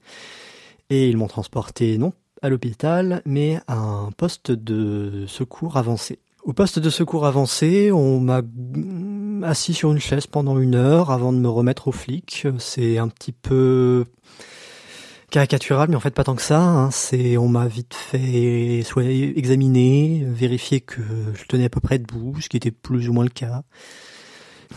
Et ils m'ont transporté non à l'hôpital, mais à un poste de secours avancé. Au poste de secours avancé, on m'a assis sur une chaise pendant une heure avant de me remettre aux flics. C'est un petit peu caricatural, mais en fait pas tant que ça. Hein. C'est, on m'a vite fait soit examiner, vérifier que je tenais à peu près debout, ce qui était plus ou moins le cas.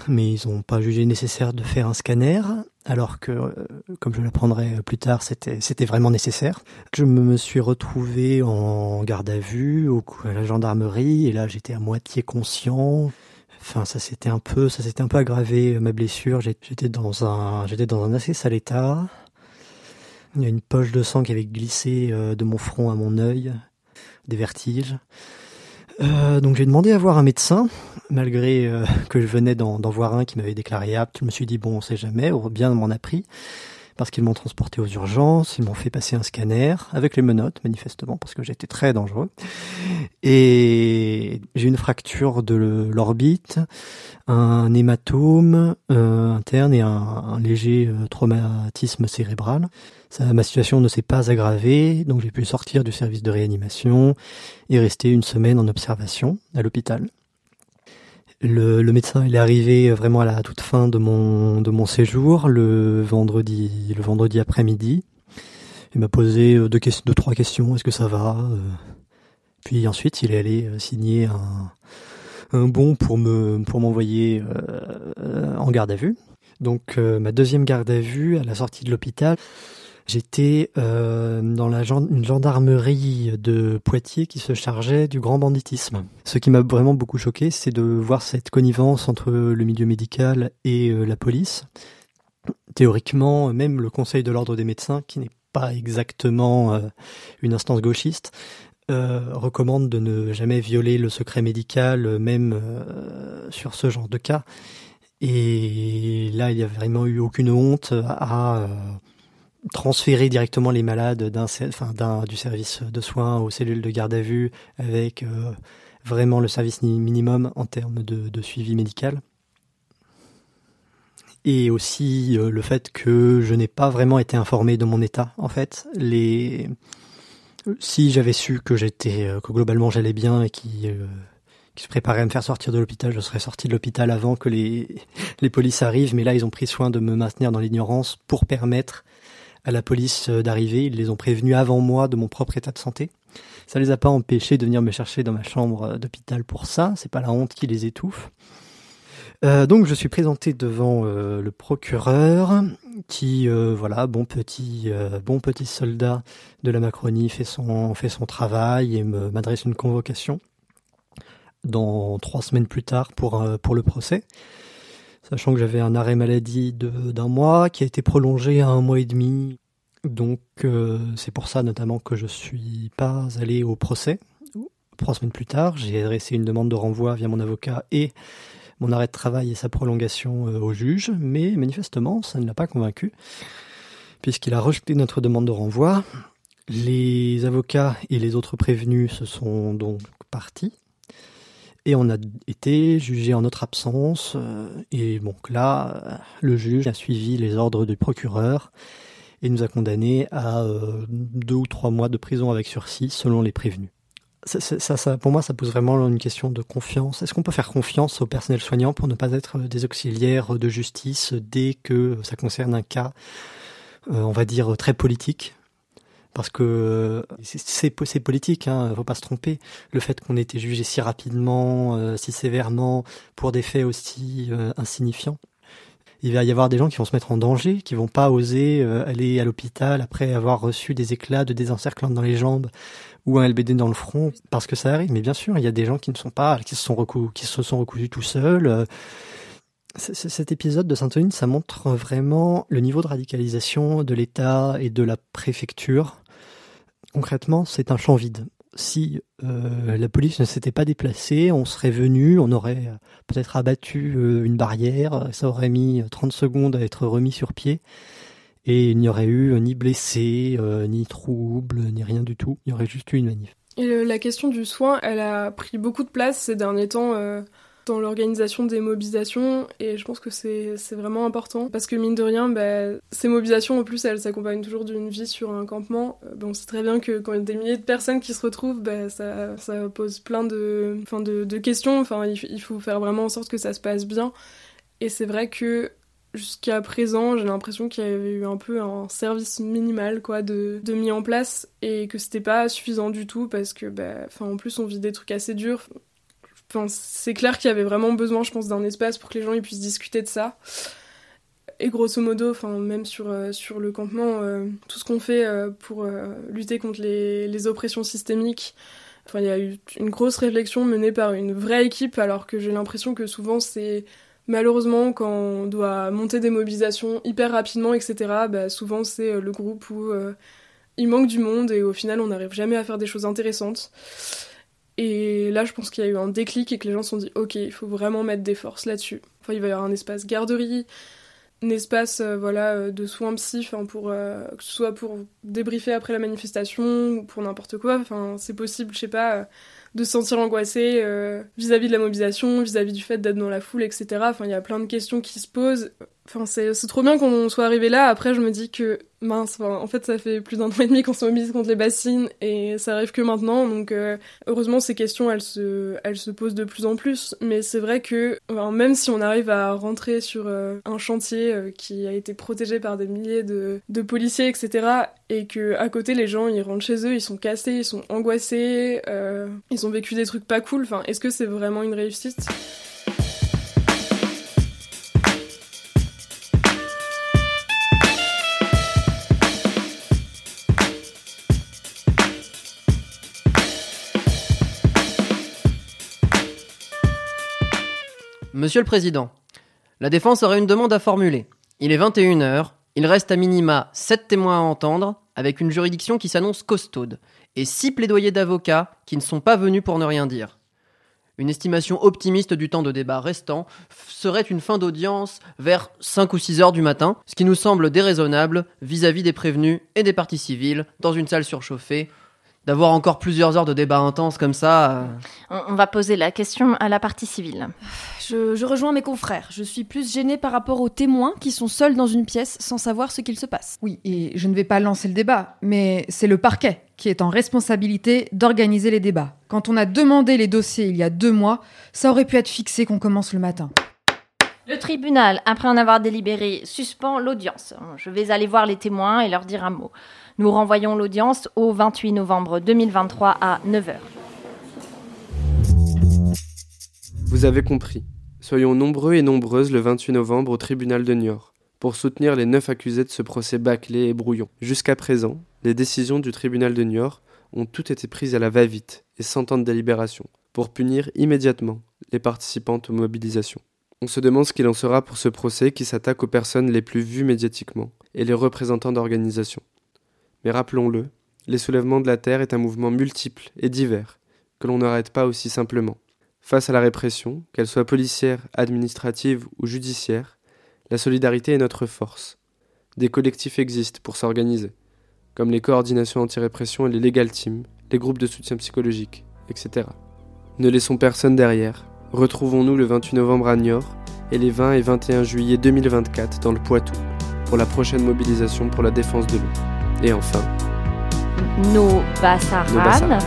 Mais ils n'ont pas jugé nécessaire de faire un scanner, alors que, euh, comme je l'apprendrai plus tard, c'était, c'était vraiment nécessaire. Je me suis retrouvé en garde à vue, au, à la gendarmerie, et là j'étais à moitié conscient. Ça s'était un peu, ça s'était un peu aggravé ma blessure. J'étais dans un, j'étais dans un assez sale état. Il y a une poche de sang qui avait glissé euh, de mon front à mon œil, des vertiges. Euh, donc j'ai demandé à voir un médecin, malgré euh, que je venais d'en voir un qui m'avait déclaré apte. Je me suis dit bon, on sait jamais, bien m'en a pris parce qu'ils m'ont transporté aux urgences, ils m'ont fait passer un scanner avec les menottes manifestement parce que j'étais très dangereux et j'ai une fracture de l'orbite, un hématome euh, interne et un, léger euh, traumatisme cérébral. Ma situation ne s'est pas aggravée, donc j'ai pu sortir du service de réanimation et rester une semaine en observation à l'hôpital. Le, médecin est arrivé vraiment à la toute fin de mon séjour le vendredi le vendredi après-midi. Il m'a posé deux, questions, deux trois questions. Est-ce que ça va euh? Puis ensuite il est allé euh, signer un un bon pour me pour m'envoyer euh, en garde à vue. Donc ma deuxième garde à vue à la sortie de l'hôpital, J'étais euh, dans la une gendarmerie de Poitiers qui se chargeait du grand banditisme. Ce qui m'a vraiment beaucoup choqué, c'est de voir cette connivence entre le milieu médical et euh, la police. Théoriquement, même le Conseil de l'ordre des médecins, qui n'est pas exactement euh, une instance gauchiste, recommande de ne jamais violer le secret médical, même sur ce genre de cas. Et là, il n'y a vraiment eu aucune honte à transférer directement les malades du service de soins aux cellules de garde à vue avec euh, vraiment le service minimum en termes de, suivi médical. Et aussi euh, le fait que je n'ai pas vraiment été informé de mon état. En fait, les si j'avais su que j'étais euh, que globalement j'allais bien et qui qui se préparait à me faire sortir de l'hôpital, je serais sorti de l'hôpital avant que les [laughs] les polices arrivent. Mais là, ils ont pris soin de me maintenir dans l'ignorance pour permettre à la police euh, d'arriver. Ils les ont prévenus avant moi de mon propre état de santé. Ça les a pas empêchés de venir me chercher dans ma chambre euh, d'hôpital pour ça. C'est pas la honte qui les étouffe. Euh, donc je suis présenté devant euh, le procureur qui euh, voilà bon petit soldat de la Macronie fait son travail et m'adresse une convocation dans trois semaines plus tard pour pour le procès sachant que j'avais un arrêt maladie d'un mois qui a été prolongé à un mois et demi. Donc c'est pour ça notamment que je suis pas allé au procès. Trois semaines plus tard, j'ai adressé une demande de renvoi via mon avocat et mon arrêt de travail et sa prolongation euh, au juge, mais manifestement ça ne l'a pas convaincu, puisqu'il a rejeté notre demande de renvoi. Les avocats et les autres prévenus se sont donc partis et on a été jugé en notre absence. Euh, et donc là, le juge a suivi les ordres du procureur et nous a condamnés à euh, deux ou trois mois de prison avec sursis selon les prévenus. Ça, pour moi, ça pose vraiment une question de confiance. Est-ce qu'on peut faire confiance au personnel soignant pour ne pas être des auxiliaires de justice dès que ça concerne un cas, euh, on va dire, très politique? Parce que c'est politique, hein, faut pas se tromper. Le fait qu'on ait été jugé si rapidement, euh, si sévèrement, pour des faits aussi euh, insignifiants, il va y avoir des gens qui vont se mettre en danger, qui vont pas oser euh, aller à l'hôpital après avoir reçu des éclats de désencerclement dans les jambes ou un LBD dans le front, parce que ça arrive. Mais bien sûr, il y a des gens qui ne sont pas, qui se sont recous, qui se sont recousus tout seuls Cet épisode de Saint-Denis, ça montre vraiment le niveau de radicalisation de l'État et de la préfecture. Concrètement, c'est un champ vide. Si euh, la police ne s'était pas déplacée, on serait venu, on aurait euh, peut-être abattu euh, une barrière, ça aurait mis 30 secondes à être remis sur pied, et il n'y aurait eu ni blessé, ni trouble, ni rien du tout. Il y aurait juste eu une manif. Et la question du soin, elle a pris beaucoup de place ces derniers temps dans l'organisation des mobilisations et je pense que c'est vraiment important parce que mine de rien, bah, ces mobilisations en plus elles s'accompagnent toujours d'une vie sur un campement. Euh, bon, on sait très bien que quand il y a des milliers de personnes qui se retrouvent, bah, ça, ça pose plein de, enfin, de, questions. Enfin, il, faut faire vraiment en sorte que ça se passe bien. Et c'est vrai que jusqu'à présent, j'ai l'impression qu'il y avait eu un peu un service minimal quoi de, de mis en place et que c'était pas suffisant du tout parce que bah, en plus on vit des trucs assez durs c'est clair qu'il y avait vraiment besoin, je pense, d'un espace pour que les gens puissent discuter de ça. Et grosso modo, même sur, euh, sur le campement, euh, tout ce qu'on fait euh, pour lutter contre les, oppressions systémiques, il y a eu une grosse réflexion menée par une vraie équipe, alors que j'ai l'impression que souvent c'est malheureusement quand on doit monter des mobilisations hyper rapidement, etc. Bah, souvent c'est le groupe où il manque du monde et au final on n'arrive jamais à faire des choses intéressantes. Et là, je pense qu'il y a eu un déclic et que les gens se sont dit, ok, il faut vraiment mettre des forces là-dessus. Enfin, il va y avoir un espace garderie, un espace euh, voilà euh, de soins psy, pour euh, que ce soit pour débriefer après la manifestation ou pour n'importe quoi. Enfin, c'est possible, je sais pas, de se sentir angoissé vis-à-vis de la mobilisation, vis-à-vis du fait d'être dans la foule, etc. Enfin, il y a plein de questions qui se posent. Enfin, c'est trop bien qu'on soit arrivé là. Après, je me dis que mince, en fait, ça fait plus d'un an et demi qu'on se mobilise contre les bassines et ça arrive que maintenant. Donc, euh, heureusement, ces questions, elles se, elles se posent de plus en plus. Mais c'est vrai que, même si on arrive à rentrer sur euh, un chantier euh, qui a été protégé par des milliers de, de, policiers, etc., et que à côté, les gens, ils rentrent chez eux, ils sont cassés, ils sont angoissés, ont vécu des trucs pas cool. Enfin, est-ce que c'est vraiment une réussite? Monsieur le Président, la défense aurait une demande à formuler. Il est 21h, il reste à minima 7 témoins à entendre, avec une juridiction qui s'annonce costaude, et 6 plaidoyers d'avocats qui ne sont pas venus pour ne rien dire. Une estimation optimiste du temps de débat restant serait une fin d'audience vers 5 ou 6 heures du matin, ce qui nous semble déraisonnable vis-à-vis des prévenus et des parties civiles dans une salle surchauffée d'avoir encore plusieurs heures de débat intense comme ça. Euh. On, va poser la question à la partie civile. Je, rejoins mes confrères. Je suis plus gênée par rapport aux témoins qui sont seuls dans une pièce sans savoir ce qu'il se passe. Oui, et je ne vais pas lancer le débat, mais c'est le parquet qui est en responsabilité d'organiser les débats. Quand on a demandé les dossiers il y a deux mois, ça aurait pu être fixé qu'on commence le matin. Le tribunal, après en avoir délibéré, suspend l'audience. Je vais aller voir les témoins et leur dire un mot. Nous renvoyons l'audience au 28 novembre 2023 à 9h. Vous avez compris. Soyons nombreux et nombreuses le 28 novembre au tribunal de Niort pour soutenir les neuf accusés de ce procès bâclé et brouillon. Jusqu'à présent, les décisions du tribunal de Niort ont toutes été prises à la va-vite et sans temps de délibération, pour punir immédiatement les participantes aux mobilisations. On se demande ce qu'il en sera pour ce procès qui s'attaque aux personnes les plus vues médiatiquement et les représentants d'organisations. Mais rappelons-le, les soulèvements de la Terre est un mouvement multiple et divers, que l'on n'arrête pas aussi simplement. Face à la répression, qu'elle soit policière, administrative ou judiciaire, la solidarité est notre force. Des collectifs existent pour s'organiser, comme les coordinations anti-répression et les legal teams, les groupes de soutien psychologique, etc. Ne laissons personne derrière. Retrouvons-nous le 28 novembre à Niort et les 20 et 21 juillet 2024 dans le Poitou pour la prochaine mobilisation pour la défense de l'eau. Et enfin, nos Bassaran